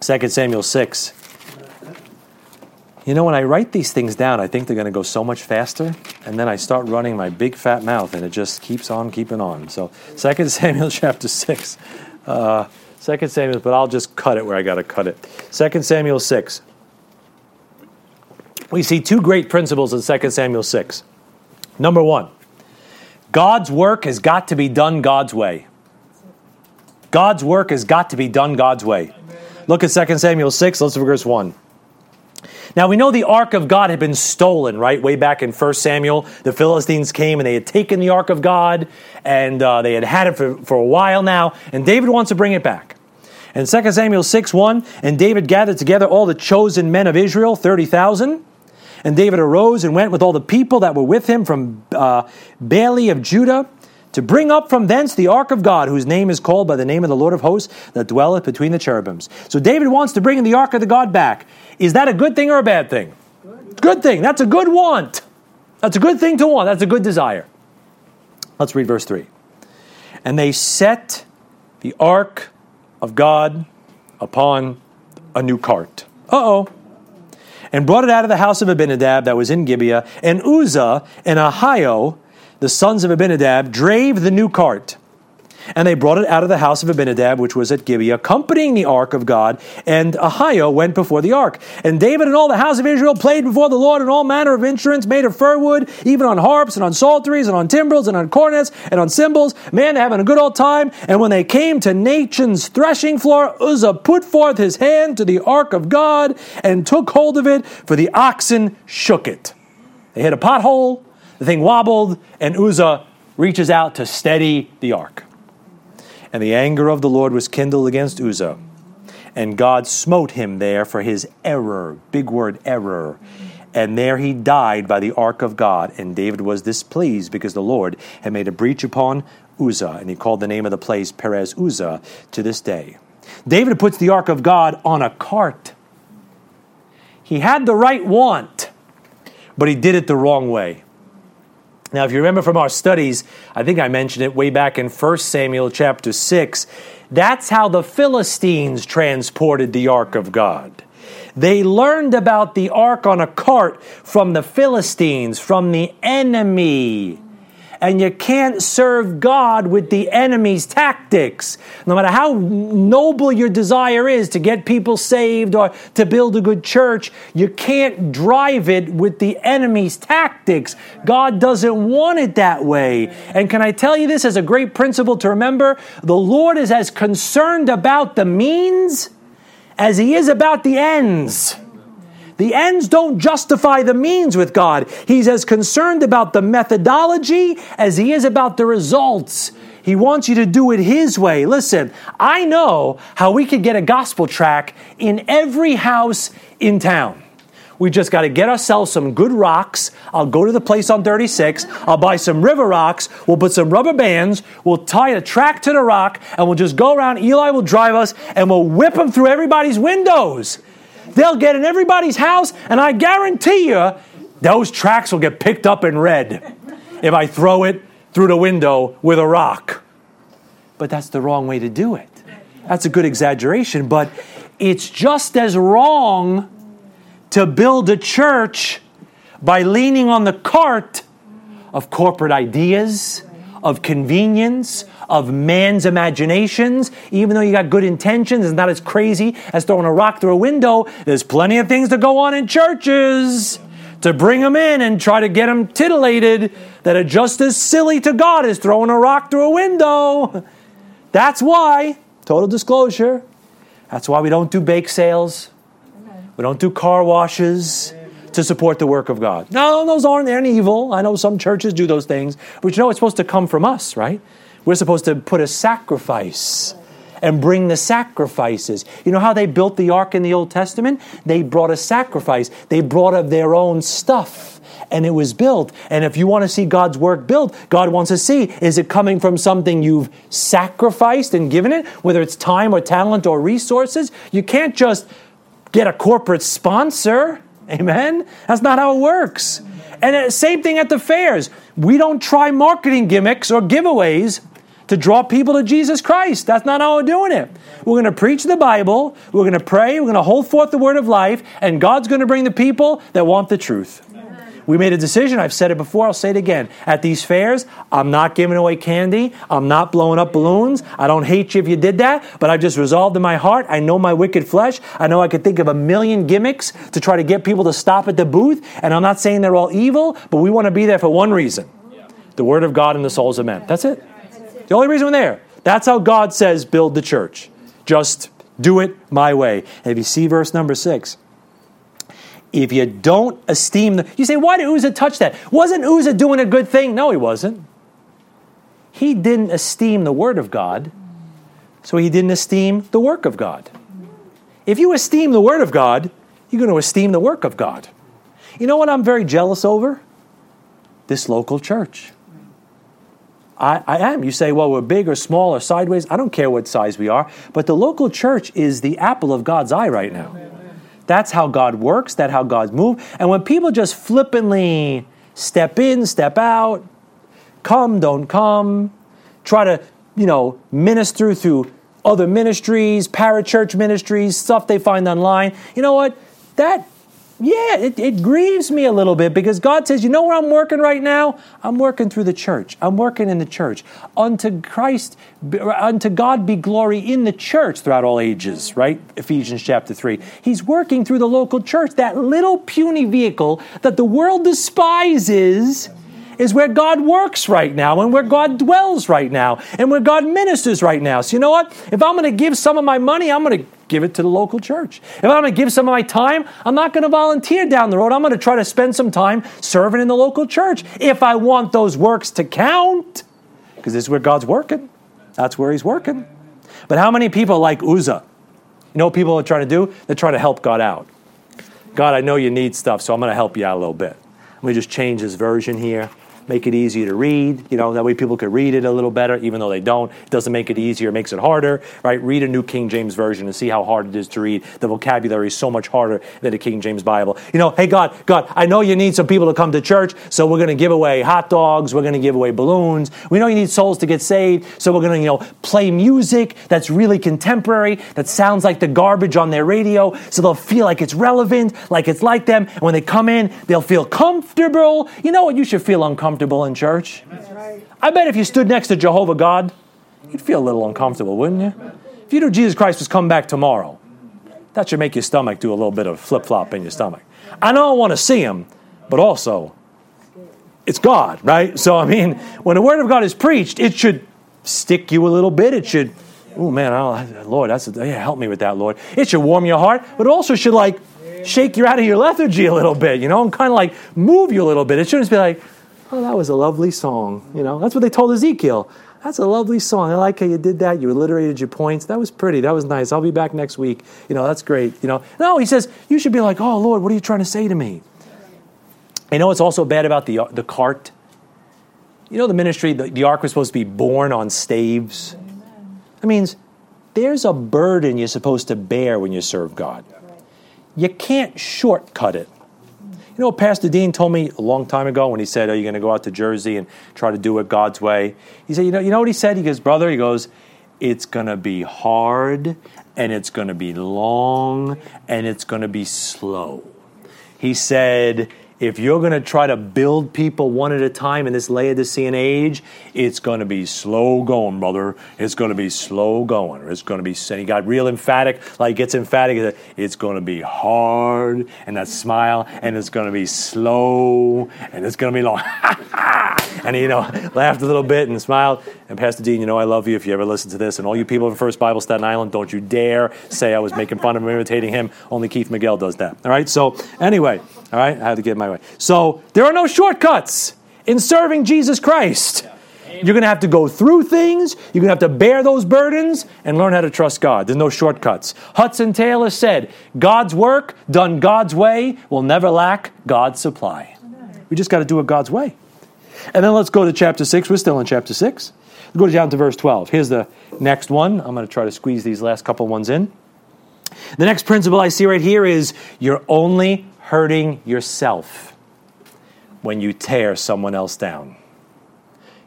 Speaker 1: 2 Samuel 6. You know, when I write these things down, I think they're going to go so much faster, and then I start running my big fat mouth, and it just keeps on keeping on. So, 2 Samuel chapter 6. Uh, 2 Samuel, but I'll just cut it where I got to cut it. 2 Samuel 6. We see two great principles in 2 Samuel 6. Number one, God's work has got to be done God's way. God's work has got to be done God's way. Look at 2 Samuel 6, let's look at verse 1. Now we know the ark of God had been stolen, right? Way back in 1 Samuel, the Philistines came and they had taken the ark of God and uh, they had had it for, for a while now, and David wants to bring it back. And 2 Samuel 6 1, and David gathered together all the chosen men of Israel, 30,000. And David arose and went with all the people that were with him from uh, Baale of Judah to bring up from thence the ark of God, whose name is called by the name of the Lord of hosts that dwelleth between the cherubims. So David wants to bring the ark of the God back. Is that a good thing or a bad thing? Good, good thing. That's a good want. That's a good thing to want. That's a good desire. Let's read verse 3. And they set the ark of God upon a new cart. Uh oh. And brought it out of the house of Abinadab that was in Gibeah. And Uzzah and Ahio, the sons of Abinadab, drave the new cart and they brought it out of the house of Abinadab, which was at Gibeah, accompanying the ark of God. And Ahio went before the ark. And David and all the house of Israel played before the Lord in all manner of instruments made of fir wood, even on harps and on psalteries and on timbrels and on cornets and on cymbals. Man, having a good old time. And when they came to Nachon's threshing floor, Uzzah put forth his hand to the ark of God and took hold of it, for the oxen shook it. They hit a pothole, the thing wobbled, and Uzzah reaches out to steady the ark. And the anger of the Lord was kindled against Uzzah. And God smote him there for his error. Big word, error. And there he died by the ark of God. And David was displeased because the Lord had made a breach upon Uzzah. And he called the name of the place Perez Uzzah to this day. David puts the ark of God on a cart. He had the right want, but he did it the wrong way. Now, if you remember from our studies, I think I mentioned it way back in 1 Samuel chapter 6. That's how the Philistines transported the ark of God. They learned about the ark on a cart from the Philistines, from the enemy and you can't serve God with the enemy's tactics. No matter how noble your desire is to get people saved or to build a good church, you can't drive it with the enemy's tactics. God doesn't want it that way. And can I tell you this as a great principle to remember? The Lord is as concerned about the means as he is about the ends. The ends don't justify the means with God. He's as concerned about the methodology as he is about the results. He wants you to do it His way. Listen, I know how we could get a gospel track in every house in town. We just got to get ourselves some good rocks. I'll go to the place on 36. I'll buy some river rocks. We'll put some rubber bands. We'll tie a track to the rock and we'll just go around. Eli will drive us and we'll whip them through everybody's windows. They'll get in everybody's house, and I guarantee you, those tracks will get picked up and read if I throw it through the window with a rock. But that's the wrong way to do it. That's a good exaggeration, but it's just as wrong to build a church by leaning on the cart of corporate ideas, of convenience, of man's imaginations. Even though you got good intentions, it's not as crazy as throwing a rock through a window. There's plenty of things to go on in churches to bring them in and try to get them titillated that are just as silly to God as throwing a rock through a window. That's why, total disclosure, that's why we don't do bake sales. We don't do car washes to support the work of God. No, those aren't any evil. I know some churches do those things, but you know it's supposed to come from us, right? We're supposed to put a sacrifice and bring the sacrifices. You know how they built the ark in the Old Testament? They brought a sacrifice. They brought of their own stuff and it was built. And if you want to see God's work built, God wants to see is it coming from something you've sacrificed and given it, whether it's time or talent or resources? You can't just get a corporate sponsor. Amen? That's not how it works. And same thing at the fairs. We don't try marketing gimmicks or giveaways to draw people to Jesus Christ. That's not how we're doing it. We're going to preach the Bible, we're going to pray, we're going to hold forth the word of life, and God's going to bring the people that want the truth. We made a decision. I've said it before. I'll say it again. At these fairs, I'm not giving away candy. I'm not blowing up balloons. I don't hate you if you did that, but I've just resolved in my heart. I know my wicked flesh. I know I could think of a million gimmicks to try to get people to stop at the booth. And I'm not saying they're all evil, but we want to be there for one reason the Word of God and the souls of men. That's it. The only reason we're there. That's how God says build the church. Just do it my way. And if you see verse number six, if you don't esteem the. You say, why did Uzzah touch that? Wasn't Uzzah doing a good thing? No, he wasn't. He didn't esteem the word of God. So he didn't esteem the work of God. If you esteem the Word of God, you're going to esteem the work of God. You know what I'm very jealous over? This local church. I, I, am. You say, well, we're big or small or sideways. I don't care what size we are. But the local church is the apple of God's eye right now. That's how God works, that's how God moves. And when people just flippantly step in, step out, come, don't come, try to, you know, minister through other ministries, parachurch ministries, stuff they find online, you know what? That yeah, it, it grieves me a little bit because God says, you know where I'm working right now? I'm working through the church. I'm working in the church. Unto Christ, unto God be glory in the church throughout all ages, right? Ephesians chapter 3. He's working through the local church, that little puny vehicle that the world despises is where God works right now and where God dwells right now and where God ministers right now. So, you know what? If I'm going to give some of my money, I'm going to give it to the local church. If I'm going to give some of my time, I'm not going to volunteer down the road. I'm going to try to spend some time serving in the local church if I want those works to count, because this is where God's working. That's where He's working. But how many people like Uzzah? You know what people are trying to do? They're trying to help God out. God, I know you need stuff, so I'm going to help you out a little bit. Let me just change this version here make it easier to read. You know, that way people could read it a little better, even though they don't. It doesn't make it easier, it makes it harder, right? Read a New King James Version and see how hard it is to read. The vocabulary is so much harder than a King James Bible. You know, hey, God, God, I know you need some people to come to church, so we're going to give away hot dogs, we're going to give away balloons. We know you need souls to get saved, so we're going to, you know, play music that's really contemporary, that sounds like the garbage on their radio, so they'll feel like it's relevant, like it's like them. And when they come in, they'll feel comfortable. You know what? You should feel uncomfortable uncomfortable in church? I bet if you stood next to Jehovah God, you'd feel a little uncomfortable, wouldn't you? If you knew Jesus Christ was coming back tomorrow, that should make your stomach do a little bit of flip flop in your stomach. I know I want to see him, but also, it's God, right? So, I mean, when the Word of God is preached, it should stick you a little bit. It should, oh man, Lord, that's a, yeah, help me with that, Lord. It should warm your heart, but also should like shake you out of your lethargy a little bit, you know, and kind of like move you a little bit. It shouldn't just be like, Oh, that was a lovely song. You know, that's what they told Ezekiel. That's a lovely song. I like how you did that. You alliterated your points. That was pretty. That was nice. I'll be back next week. You know, that's great. You know, no, he says, you should be like, oh, Lord, what are you trying to say to me? You know it's also bad about the, the cart? You know, the ministry, the, the ark was supposed to be borne on staves. That means there's a burden you're supposed to bear when you serve God. You can't shortcut it. You know Pastor Dean told me a long time ago when he said, Are you going to go out to Jersey and try to do it God's way? He said, You know, you know what he said? He goes, Brother, he goes, It's going to be hard and it's going to be long and it's going to be slow. He said, if you're going to try to build people one at a time in this Laodicean age, it's going to be slow going, brother. It's going to be slow going. It's going to be, and he got real emphatic, like gets emphatic. It's going to be hard, and that smile, and it's going to be slow, and it's going to be long. and he, you know, laughed a little bit and smiled. And Pastor Dean, you know I love you if you ever listen to this. And all you people in First Bible Staten Island, don't you dare say I was making fun of him, imitating him. Only Keith Miguel does that. All right. So anyway, all right, I had to get my way. So there are no shortcuts in serving Jesus Christ. You're going to have to go through things. You're going to have to bear those burdens and learn how to trust God. There's no shortcuts. Hudson Taylor said, God's work done God's way will never lack God's supply. We just got to do it God's way. And then let's go to chapter 6. We're still in chapter 6. We'll go down to verse 12. Here's the next one. I'm going to try to squeeze these last couple ones in. The next principle I see right here is you're only hurting yourself when you tear someone else down.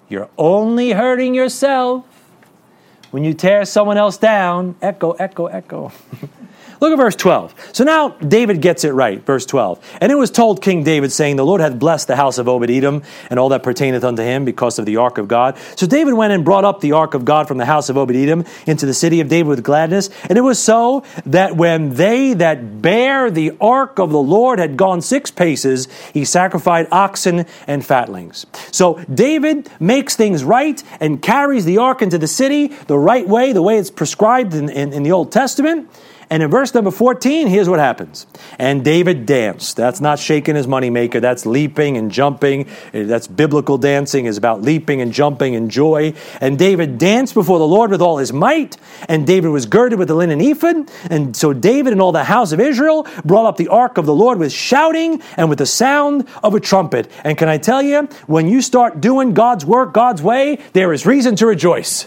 Speaker 1: You're only hurting yourself when you tear someone else down. Echo, echo, echo. Look at verse 12. So now David gets it right, verse 12. And it was told King David, saying, The Lord hath blessed the house of Obed Edom and all that pertaineth unto him because of the ark of God. So David went and brought up the ark of God from the house of Obed Edom into the city of David with gladness. And it was so that when they that bare the ark of the Lord had gone six paces, he sacrificed oxen and fatlings. So David makes things right and carries the ark into the city the right way, the way it's prescribed in, in, in the Old Testament. And in verse number 14, here's what happens. And David danced. That's not shaking his moneymaker. That's leaping and jumping. Uh, that's biblical dancing is about leaping and jumping and joy. And David danced before the Lord with all his might. And David was girded with the linen ephod. And so David and all the house of Israel brought up the ark of the Lord with shouting and with the sound of a trumpet. And can I tell you, when you start doing God's work God's way, there is reason to rejoice.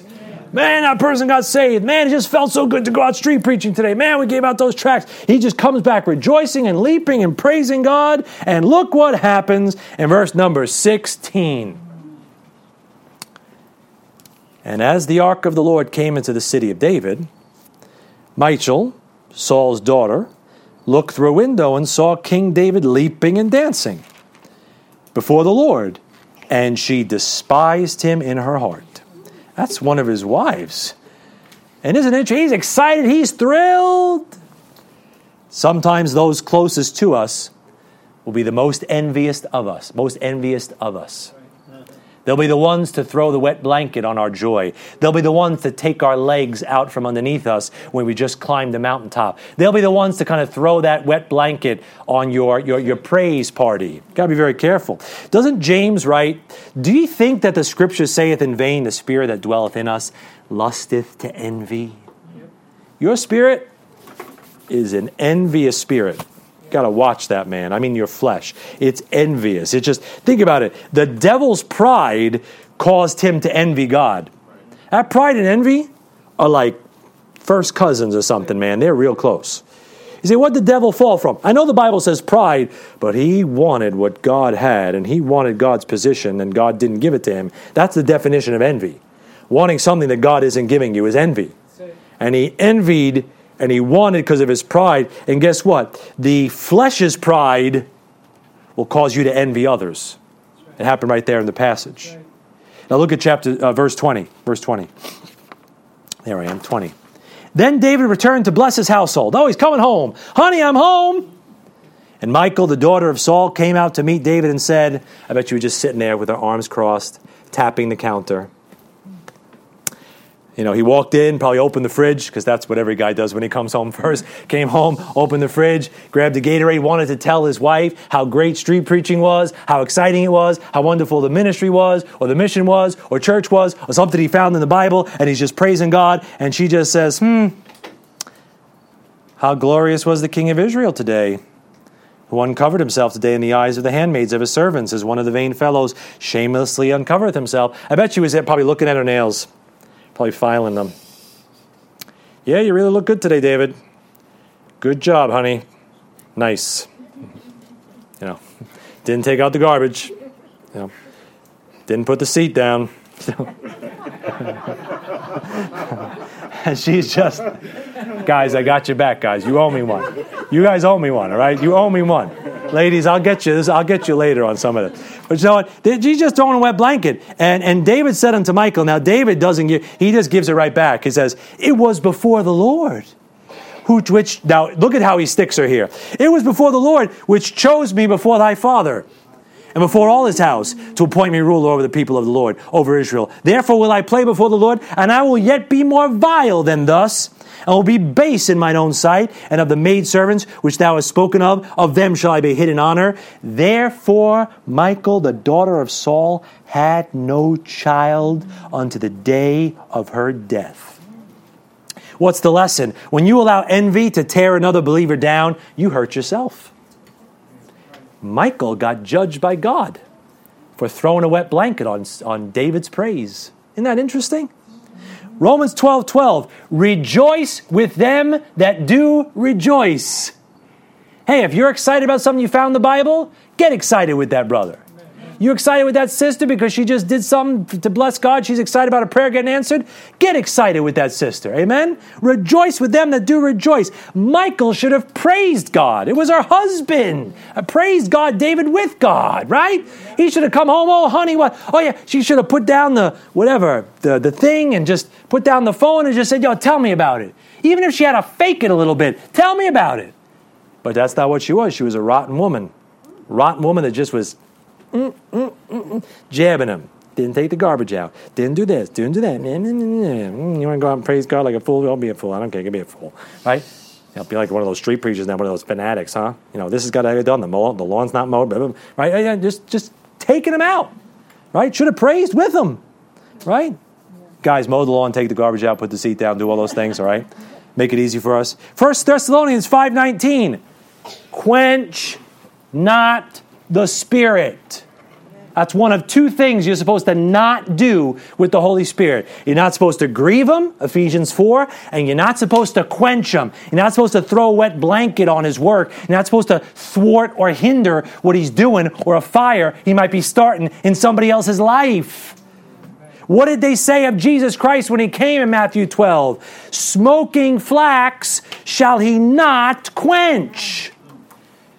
Speaker 1: Man, that person got saved. Man, it just felt so good to go out street preaching today. Man, we gave out those tracts. He just comes back rejoicing and leaping and praising God. And look what happens in verse number 16. And as the ark of the Lord came into the city of David, Michal, Saul's daughter, looked through a window and saw King David leaping and dancing before the Lord, and she despised him in her heart. That's one of his wives. And isn't it? He's excited, he's thrilled. Sometimes those closest to us will be the most envious of us, most envious of us. They'll be the ones to throw the wet blanket on our joy. They'll be the ones to take our legs out from underneath us when we just climbed the mountaintop. They'll be the ones to kind of throw that wet blanket on your, your, your praise party. Got to be very careful. Doesn't James write, Do you think that the scripture saith in vain, the spirit that dwelleth in us lusteth to envy? Your spirit is an envious spirit got to watch that man. I mean, your flesh. It's envious. It just, think about it. The devil's pride caused him to envy God. That pride and envy are like first cousins or something, man. They're real close. You say, what did the devil fall from? I know the Bible says pride, but he wanted what God had, and he wanted God's position, and God didn't give it to him. That's the definition of envy. Wanting something that God isn't giving you is envy. And he envied and he wanted because of his pride. And guess what? The flesh's pride will cause you to envy others. It happened right there in the passage. Now look at chapter uh, verse 20. Verse 20. There I am, 20. Then David returned to bless his household. Oh, he's coming home. Honey, I'm home. And Michal, the daughter of Saul, came out to meet David and said, I bet you were just sitting there with her arms crossed, tapping the counter. You know, he walked in, probably opened the fridge, because that's what every guy does when he comes home first. Came home, opened the fridge, grabbed a Gatorade, wanted to tell his wife how great street preaching was, how exciting it was, how wonderful the ministry was, or the mission was, or church was, or something he found in the Bible, and he's just praising God, and she just says, hmm, how glorious was the King of Israel today, who uncovered himself today in the eyes of the handmaids of his servants, as one of the vain fellows shamelessly uncovereth himself. I bet she was probably looking at her nails probably filing them. Yeah, you really look good today, David. Good job, honey. Nice. You know, didn't take out the garbage. You know, didn't put the seat down. and she's just, guys, I got your back, guys. You owe me one. You guys owe me one, all right? You owe me one. Ladies, I'll get you this. I'll get you later on some of it. But you know what? He's just throwing a wet blanket. And, and David said unto Michal, now David doesn't give, he just gives it right back. He says, it was before the Lord. Who, which, now look at how he sticks her here. It was before the Lord which chose me before thy father and before all his house to appoint me ruler over the people of the Lord, over Israel. Therefore will I play before the Lord, and I will yet be more vile than thus and will be base in mine own sight, and of the maidservants which thou hast spoken of, of them shall I be hid in honor. Therefore, Michal, the daughter of Saul, had no child unto the day of her death. What's the lesson? When you allow envy to tear another believer down, you hurt yourself. Michal got judged by God for throwing a wet blanket on, on David's praise. Isn't that interesting? Romans 12 12. Rejoice with them that do rejoice. Hey, if you're excited about something you found in the Bible, get excited with that brother. You excited with that sister because she just did something to bless God? She's excited about a prayer getting answered? Get excited with that sister. Amen? Rejoice with them that do rejoice. Michal should have praised God. It was her husband. I praised God, David with God, right? He should have come home, oh, honey, what? Oh, yeah, she should have put down the whatever, the, the thing and just put down the phone and just said, yo, tell me about it. Even if she had to fake it a little bit, tell me about it. But that's not what she was. She was a rotten woman. Rotten woman that just was mm, mm, mm, jabbing them. Didn't take the garbage out. Didn't do this. Didn't do that. You want to go out and praise God like a fool? Don't be a fool. I don't care. You be a fool. Right? You know, be like one of those street preachers now, one of those fanatics, huh? You know, this has got to be done. The, mow, the lawn's not mowed, blah, blah, blah, right? Yeah, just, just taking them out, right? Should have praised with them, right? Guys, mow the lawn, take the garbage out, put the seat down, do all those things, all right? Make it easy for us. First Thessalonians 5.19, quench not the spirit. That's one of two things you're supposed to not do with the Holy Spirit. You're not supposed to grieve Him, Ephesians 4, and you're not supposed to quench Him. You're not supposed to throw a wet blanket on His work. You're not supposed to thwart or hinder what He's doing or a fire He might be starting in somebody else's life. What did they say of Jesus Christ when He came in Matthew 12? Smoking flax shall He not quench.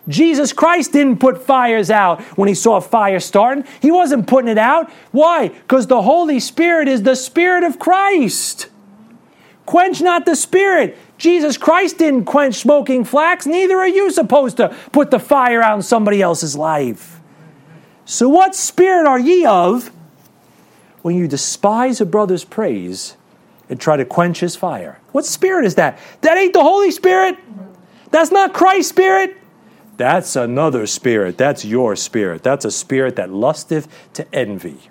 Speaker 1: Jesus Christ didn't put fires out when he saw a fire starting. He wasn't putting it out. Why? Because the Holy Spirit is the Spirit of Christ. Quench not the Spirit. Jesus Christ didn't quench smoking flax. Neither are you supposed to put the fire out in somebody else's life. So, what spirit are ye of when you despise a brother's praise and try to quench his fire? What spirit is that? That ain't the Holy Spirit. That's not Christ's Spirit. That's another spirit. That's your spirit. That's a spirit that lusteth to envy.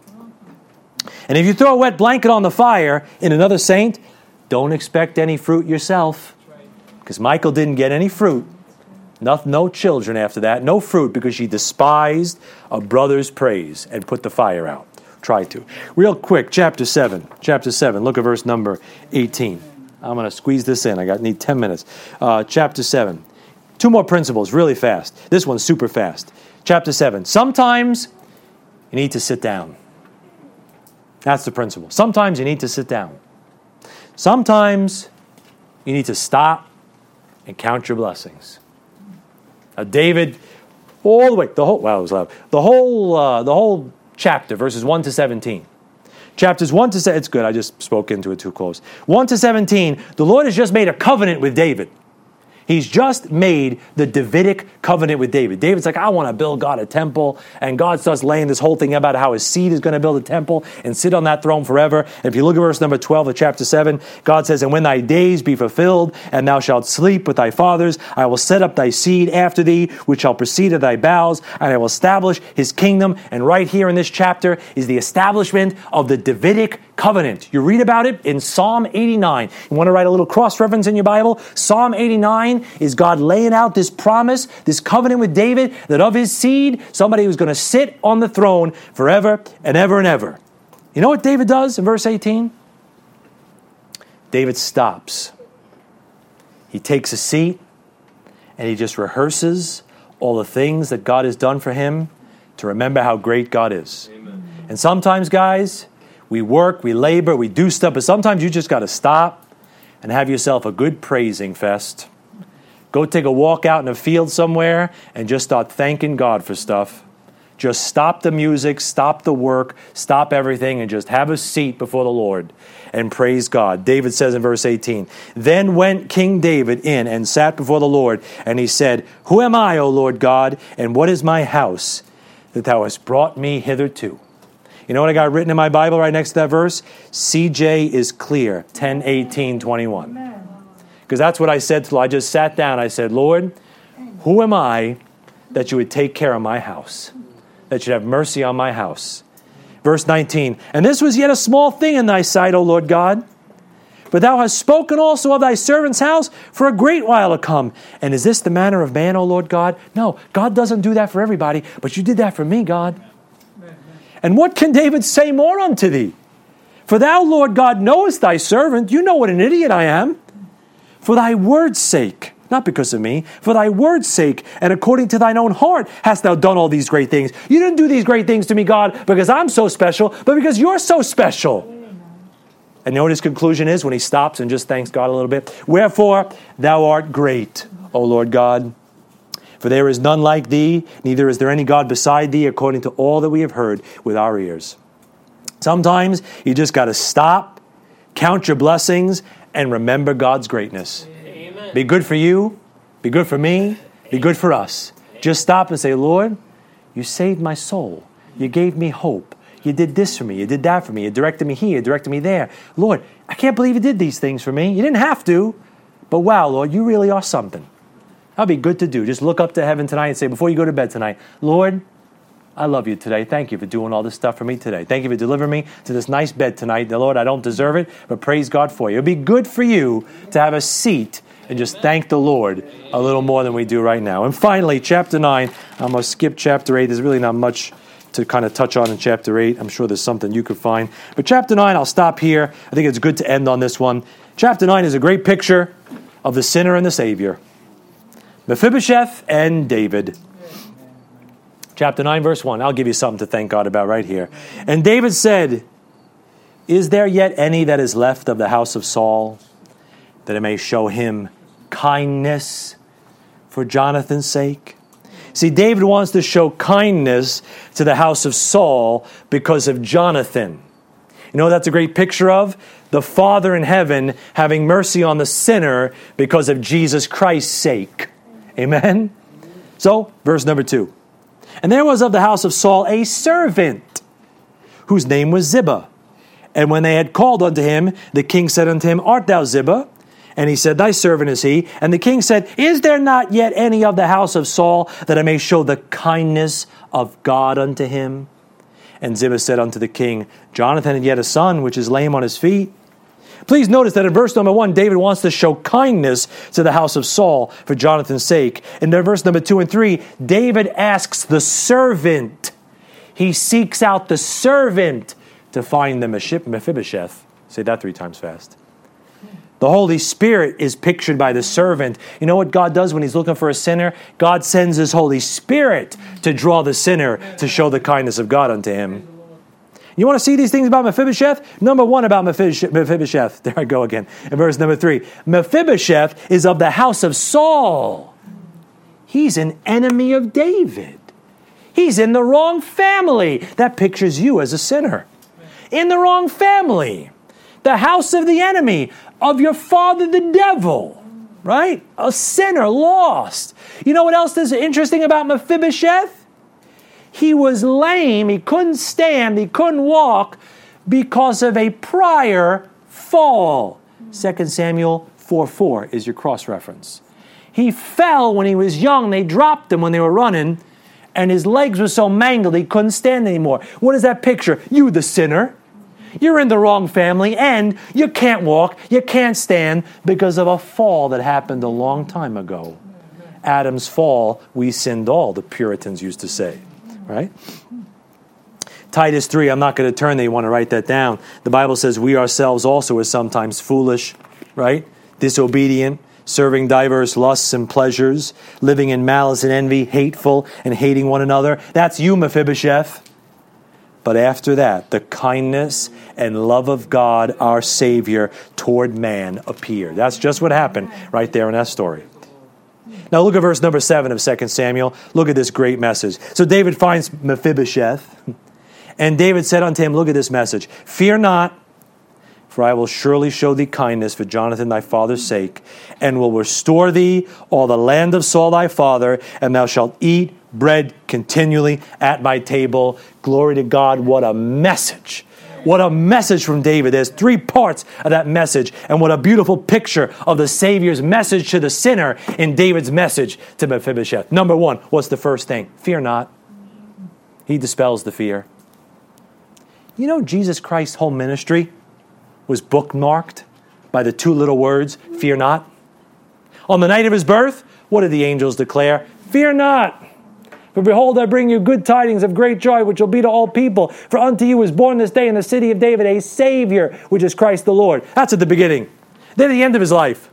Speaker 1: And if you throw a wet blanket on the fire in another saint, don't expect any fruit yourself. Because Michal didn't get any fruit. No, no children after that. No fruit because she despised a brother's praise and put the fire out. Try to. Real quick, chapter 7. Chapter 7. Look at verse number 18. I'm going to squeeze this in. I got need 10 minutes. Uh, chapter 7. Two more principles really fast. This one's super fast. Chapter 7. Sometimes you need to sit down. That's the principle. Sometimes you need to sit down. Sometimes you need to stop and count your blessings. Now, David, all the way, the whole, wow, it was loud. The whole, uh, the whole chapter, verses 1 to 17. Chapters 1 to 7, it's good, I just spoke into it too close. 1 to 17, the Lord has just made a covenant with David. He's just made the Davidic covenant with David. David's like, I want to build God a temple. And God starts laying this whole thing about how his seed is going to build a temple and sit on that throne forever. And if you look at verse number 12 of chapter 7, God says, And when thy days be fulfilled, and thou shalt sleep with thy fathers, I will set up thy seed after thee, which shall proceed of thy bowels, and I will establish his kingdom. And right here in this chapter is the establishment of the Davidic covenant. You read about it in Psalm 89. You want to write a little cross reference in your Bible? Psalm 89 is God laying out this promise, this covenant with David, that of his seed, somebody who's going to sit on the throne forever and ever and ever. You know what David does in verse 18? David stops. He takes a seat and he just rehearses all the things that God has done for him to remember how great God is. Amen. And sometimes, guys, we work, we labor, we do stuff, but sometimes you just got to stop and have yourself a good praising fest. Go take a walk out in a field somewhere and just start thanking God for stuff. Just stop the music, stop the work, stop everything, and just have a seat before the Lord and praise God. David says in verse 18 Then went King David in and sat before the Lord, and he said, Who am I, O Lord God, and what is my house that thou hast brought me hitherto? You know what I got written in my Bible right next to that verse? CJ is clear, 10, 18, 21. Because that's what I said till I just sat down. I said, Lord, who am I that you would take care of my house? That you'd have mercy on my house. Verse 19, and this was yet a small thing in thy sight, O Lord God. But thou hast spoken also of thy servant's house for a great while to come. And is this the manner of man, O Lord God? No, God doesn't do that for everybody, but you did that for me, God. And what can David say more unto thee? For thou, Lord God, knowest thy servant. You know what an idiot I am. For thy word's sake, not because of me, for thy word's sake, and according to thine own heart hast thou done all these great things. You didn't do these great things to me, God, because I'm so special, but because you're so special. And you know what his conclusion is when he stops and just thanks God a little bit? Wherefore, thou art great, O Lord God. For there is none like thee, neither is there any God beside thee, according to all that we have heard with our ears. Sometimes you just got to stop, count your blessings, and remember God's greatness. Amen. Be good for you, be good for me, be good for us. Just stop and say, Lord, you saved my soul. You gave me hope. You did this for me. You did that for me. You directed me here. You directed me there. Lord, I can't believe you did these things for me. You didn't have to, But wow, Lord, you really are something. That'd be good to do. Just look up to heaven tonight and say, before you go to bed tonight, Lord, I love you today. Thank you for doing all this stuff for me today. Thank you for delivering me to this nice bed tonight. The Lord, I don't deserve it, but praise God for you. It'd be good for you to have a seat and just thank the Lord a little more than we do right now. And finally, chapter 9, I'm going to skip chapter 8. There's really not much to kind of touch on in chapter 8. I'm sure there's something you could find. But chapter 9, I'll stop here. I think it's good to end on this one. Chapter 9 is a great picture of the sinner and the Savior Mephibosheth and David. Chapter 9, verse 1. I'll give you something to thank God about right here. And David said, Is there yet any that is left of the house of Saul, that I may show him kindness for Jonathan's sake? See, David wants to show kindness to the house of Saul because of Jonathan. You know that's a great picture of? The Father in heaven having mercy on the sinner because of Jesus Christ's sake. Amen? So, verse number two. And there was of the house of Saul a servant whose name was Ziba. And when they had called unto him, the king said unto him, Art thou Ziba? And he said, Thy servant is he. And the king said, Is there not yet any of the house of Saul that I may show the kindness of God unto him? And Ziba said unto the king, Jonathan had yet a son, which is lame on his feet. Please notice that in verse number one, David wants to show kindness to the house of Saul for Jonathan's sake. In verse number two and three, David asks the servant, he seeks out the servant to find the Mephibosheth. Say that three times fast. The Holy Spirit is pictured by the servant. You know what God does when He's looking for a sinner? God sends His Holy Spirit to draw the sinner to show the kindness of God unto him. You want to see these things about Mephibosheth? Number one about Mephibosheth. There I go again. In verse number three Mephibosheth is of the house of Saul. He's an enemy of David. He's in the wrong family. That pictures you as a sinner. In the wrong family. The house of the enemy, of your father, the devil. Right? A sinner, lost. You know what else is interesting about Mephibosheth? He was lame, he couldn't stand, he couldn't walk because of a prior fall. 2 Samuel 4 4 is your cross reference. He fell when he was young. They dropped him when they were running, and his legs were so mangled he couldn't stand anymore. What is that picture? You, the sinner. You're in the wrong family, and you can't walk, you can't stand because of a fall that happened a long time ago. Adam's fall, we sinned all, the Puritans used to say right? Titus 3, I'm not going to turn there, you want to write that down. The Bible says, We ourselves also are sometimes foolish, right? Disobedient, serving diverse lusts and pleasures, living in malice and envy, hateful and hating one another. That's you, Mephibosheth. But after that, the kindness and love of God, our Savior, toward man appeared. That's just what happened right there in that story. Now look at verse number 7 of 2 Samuel. Look at this great message. So David finds Mephibosheth, and David said unto him, Look at this message Fear not, for I will surely show thee kindness for Jonathan thy father's sake, and will restore thee all the land of Saul thy father, and thou shalt eat bread continually at my table. Glory to God. What a message! What a message from David. There's three parts of that message, and what a beautiful picture of the Savior's message to the sinner in David's message to Mephibosheth. Number one, what's the first thing? Fear not. He dispels the fear. You know, Jesus Christ's whole ministry was bookmarked by the two little words, fear not. On the night of his birth, what did the angels declare? Fear not. For behold, I bring you good tidings of great joy, which will be to all people. For unto you is born this day in the city of David a Savior, which is Christ the Lord. That's at the beginning. Then at the end of his life,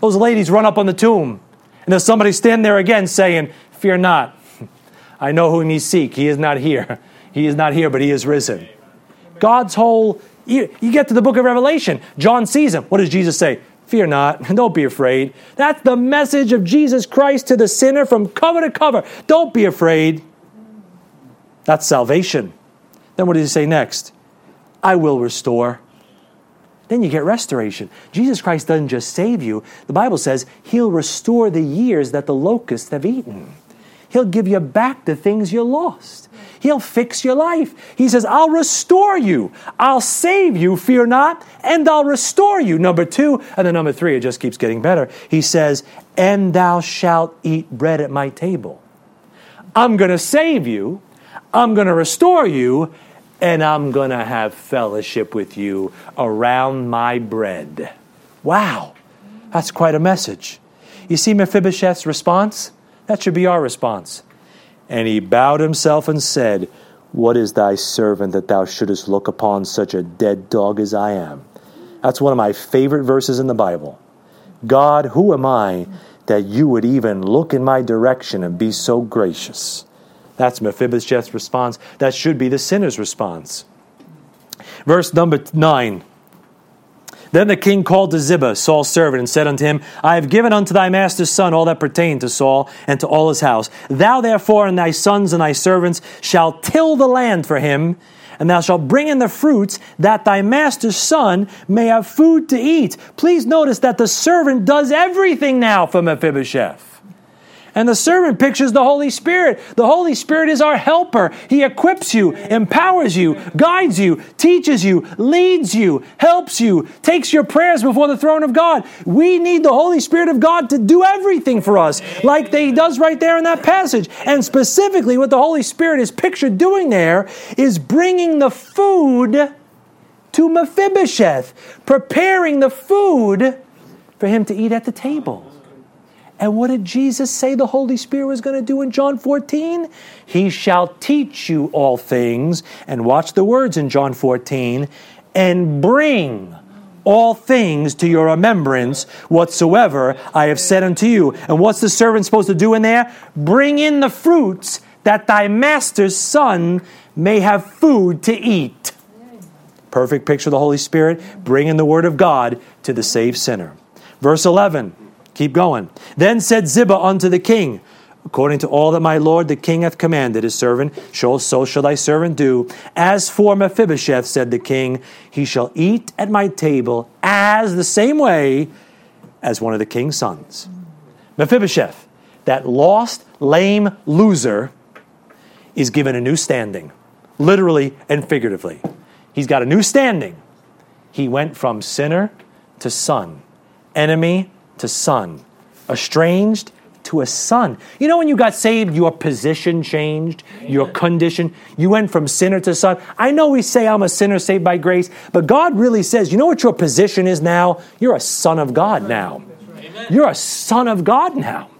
Speaker 1: those ladies run up on the tomb, and there's somebody standing there again saying, Fear not. I know whom ye seek. He is not here. He is not here, but he is risen. God's whole, you, you get to the book of Revelation. John sees him. What does Jesus say? Fear not. Don't be afraid. That's the message of Jesus Christ to the sinner from cover to cover. Don't be afraid. That's salvation. Then what does he say next? I will restore. Then you get restoration. Jesus Christ doesn't just save you, the Bible says he'll restore the years that the locusts have eaten. He'll give you back the things you lost. He'll fix your life. He says, I'll restore you. I'll save you, fear not, and I'll restore you. Number two, and then number three, it just keeps getting better. He says, And thou shalt eat bread at my table. I'm going to save you, I'm going to restore you, and I'm going to have fellowship with you around my bread. Wow, that's quite a message. You see Mephibosheth's response? That should be our response. And he bowed himself and said, What is thy servant that thou shouldest look upon such a dead dog as I am? That's one of my favorite verses in the Bible. God, who am I that you would even look in my direction and be so gracious? That's Mephibosheth's response. That should be the sinner's response. Verse number 9. Then the king called to Ziba, Saul's servant, and said unto him, I have given unto thy master's son all that pertained to Saul and to all his house. Thou therefore and thy sons and thy servants shall till the land for him, and thou shalt bring in the fruits, that thy master's son may have food to eat. Please notice that the servant does everything now for Mephibosheth. And the servant pictures the Holy Spirit. The Holy Spirit is our helper. He equips you, empowers you, guides you, teaches you, leads you, helps you, takes your prayers before the throne of God. We need the Holy Spirit of God to do everything for us, like He does right there in that passage. And specifically, what the Holy Spirit is pictured doing there is bringing the food to Mephibosheth, preparing the food for him to eat at the table. And what did Jesus say the Holy Spirit was going to do in John 14? He shall teach you all things, and watch the words in John 14, and bring all things to your remembrance whatsoever I have said unto you. And what's the servant supposed to do in there? Bring in the fruits that thy master's son may have food to eat. Perfect picture of the Holy Spirit, bringing the word of God to the saved sinner. Verse 11. Keep going. Then said Ziba unto the king, According to all that my lord the king hath commanded his servant, so shall thy servant do. As for Mephibosheth, said the king, he shall eat at my table as the same way as one of the king's sons. Mephibosheth, that lost, lame loser, is given a new standing, literally and figuratively. He's got a new standing. He went from sinner to son, enemy to son, estranged to a son. You know, when you got saved, your position changed, your condition. You went from sinner to son. I know we say I'm a sinner saved by grace, but God really says, you know what your position is now? You're a son of God now. You're a son of God now.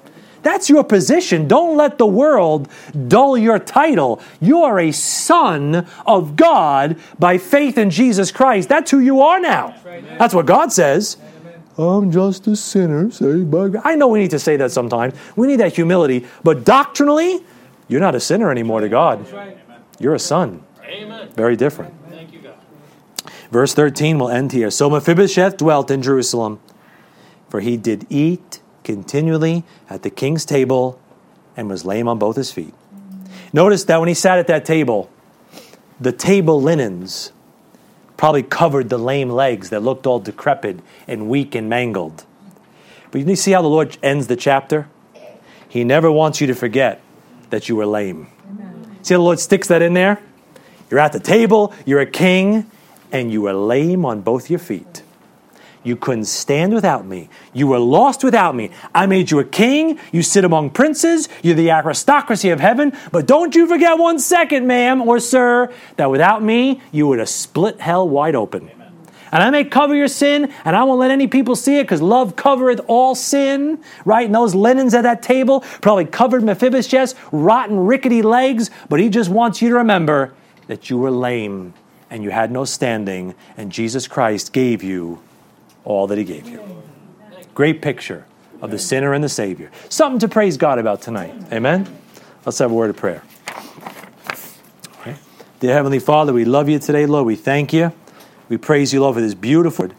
Speaker 1: That's your position. Don't let the world dull your title. You are a son of God by faith in Jesus Christ. That's who you are now. That's what God says. I'm just a sinner saved by grace. I know we need to say that sometimes. We need that humility. But doctrinally, you're not a sinner anymore to God. You're a son. Amen. Very different. Thank you, God. Verse 13 will end here. So Mephibosheth dwelt in Jerusalem, for he did eat continually at the king's table and was lame on both his feet. Notice that when he sat at that table, the table linens probably covered the lame legs that looked all decrepit and weak and mangled. But you see how the Lord ends the chapter? He never wants you to forget that you were lame. Amen. See how the Lord sticks that in there? You're at the table, you're a king, and you were lame on both your feet. You couldn't stand without me. You were lost without me. I made you a king. You sit among princes. You're the aristocracy of heaven. But don't you forget one second, ma'am or sir, that without me, you would have split hell wide open. And I may cover your sin, and I won't let any people see it, because love covereth all sin, right? And those linens at that table probably covered Mephibosheth's rotten, rickety legs, but he just wants you to remember that you were lame and you had no standing, and Jesus Christ gave you all that He gave you. Great picture of the sinner and the Savior. Something to praise God about tonight. Amen? Let's have a word of prayer. Dear Heavenly Father, we love you today, Lord. We thank you. We praise you, Lord, for this beautiful.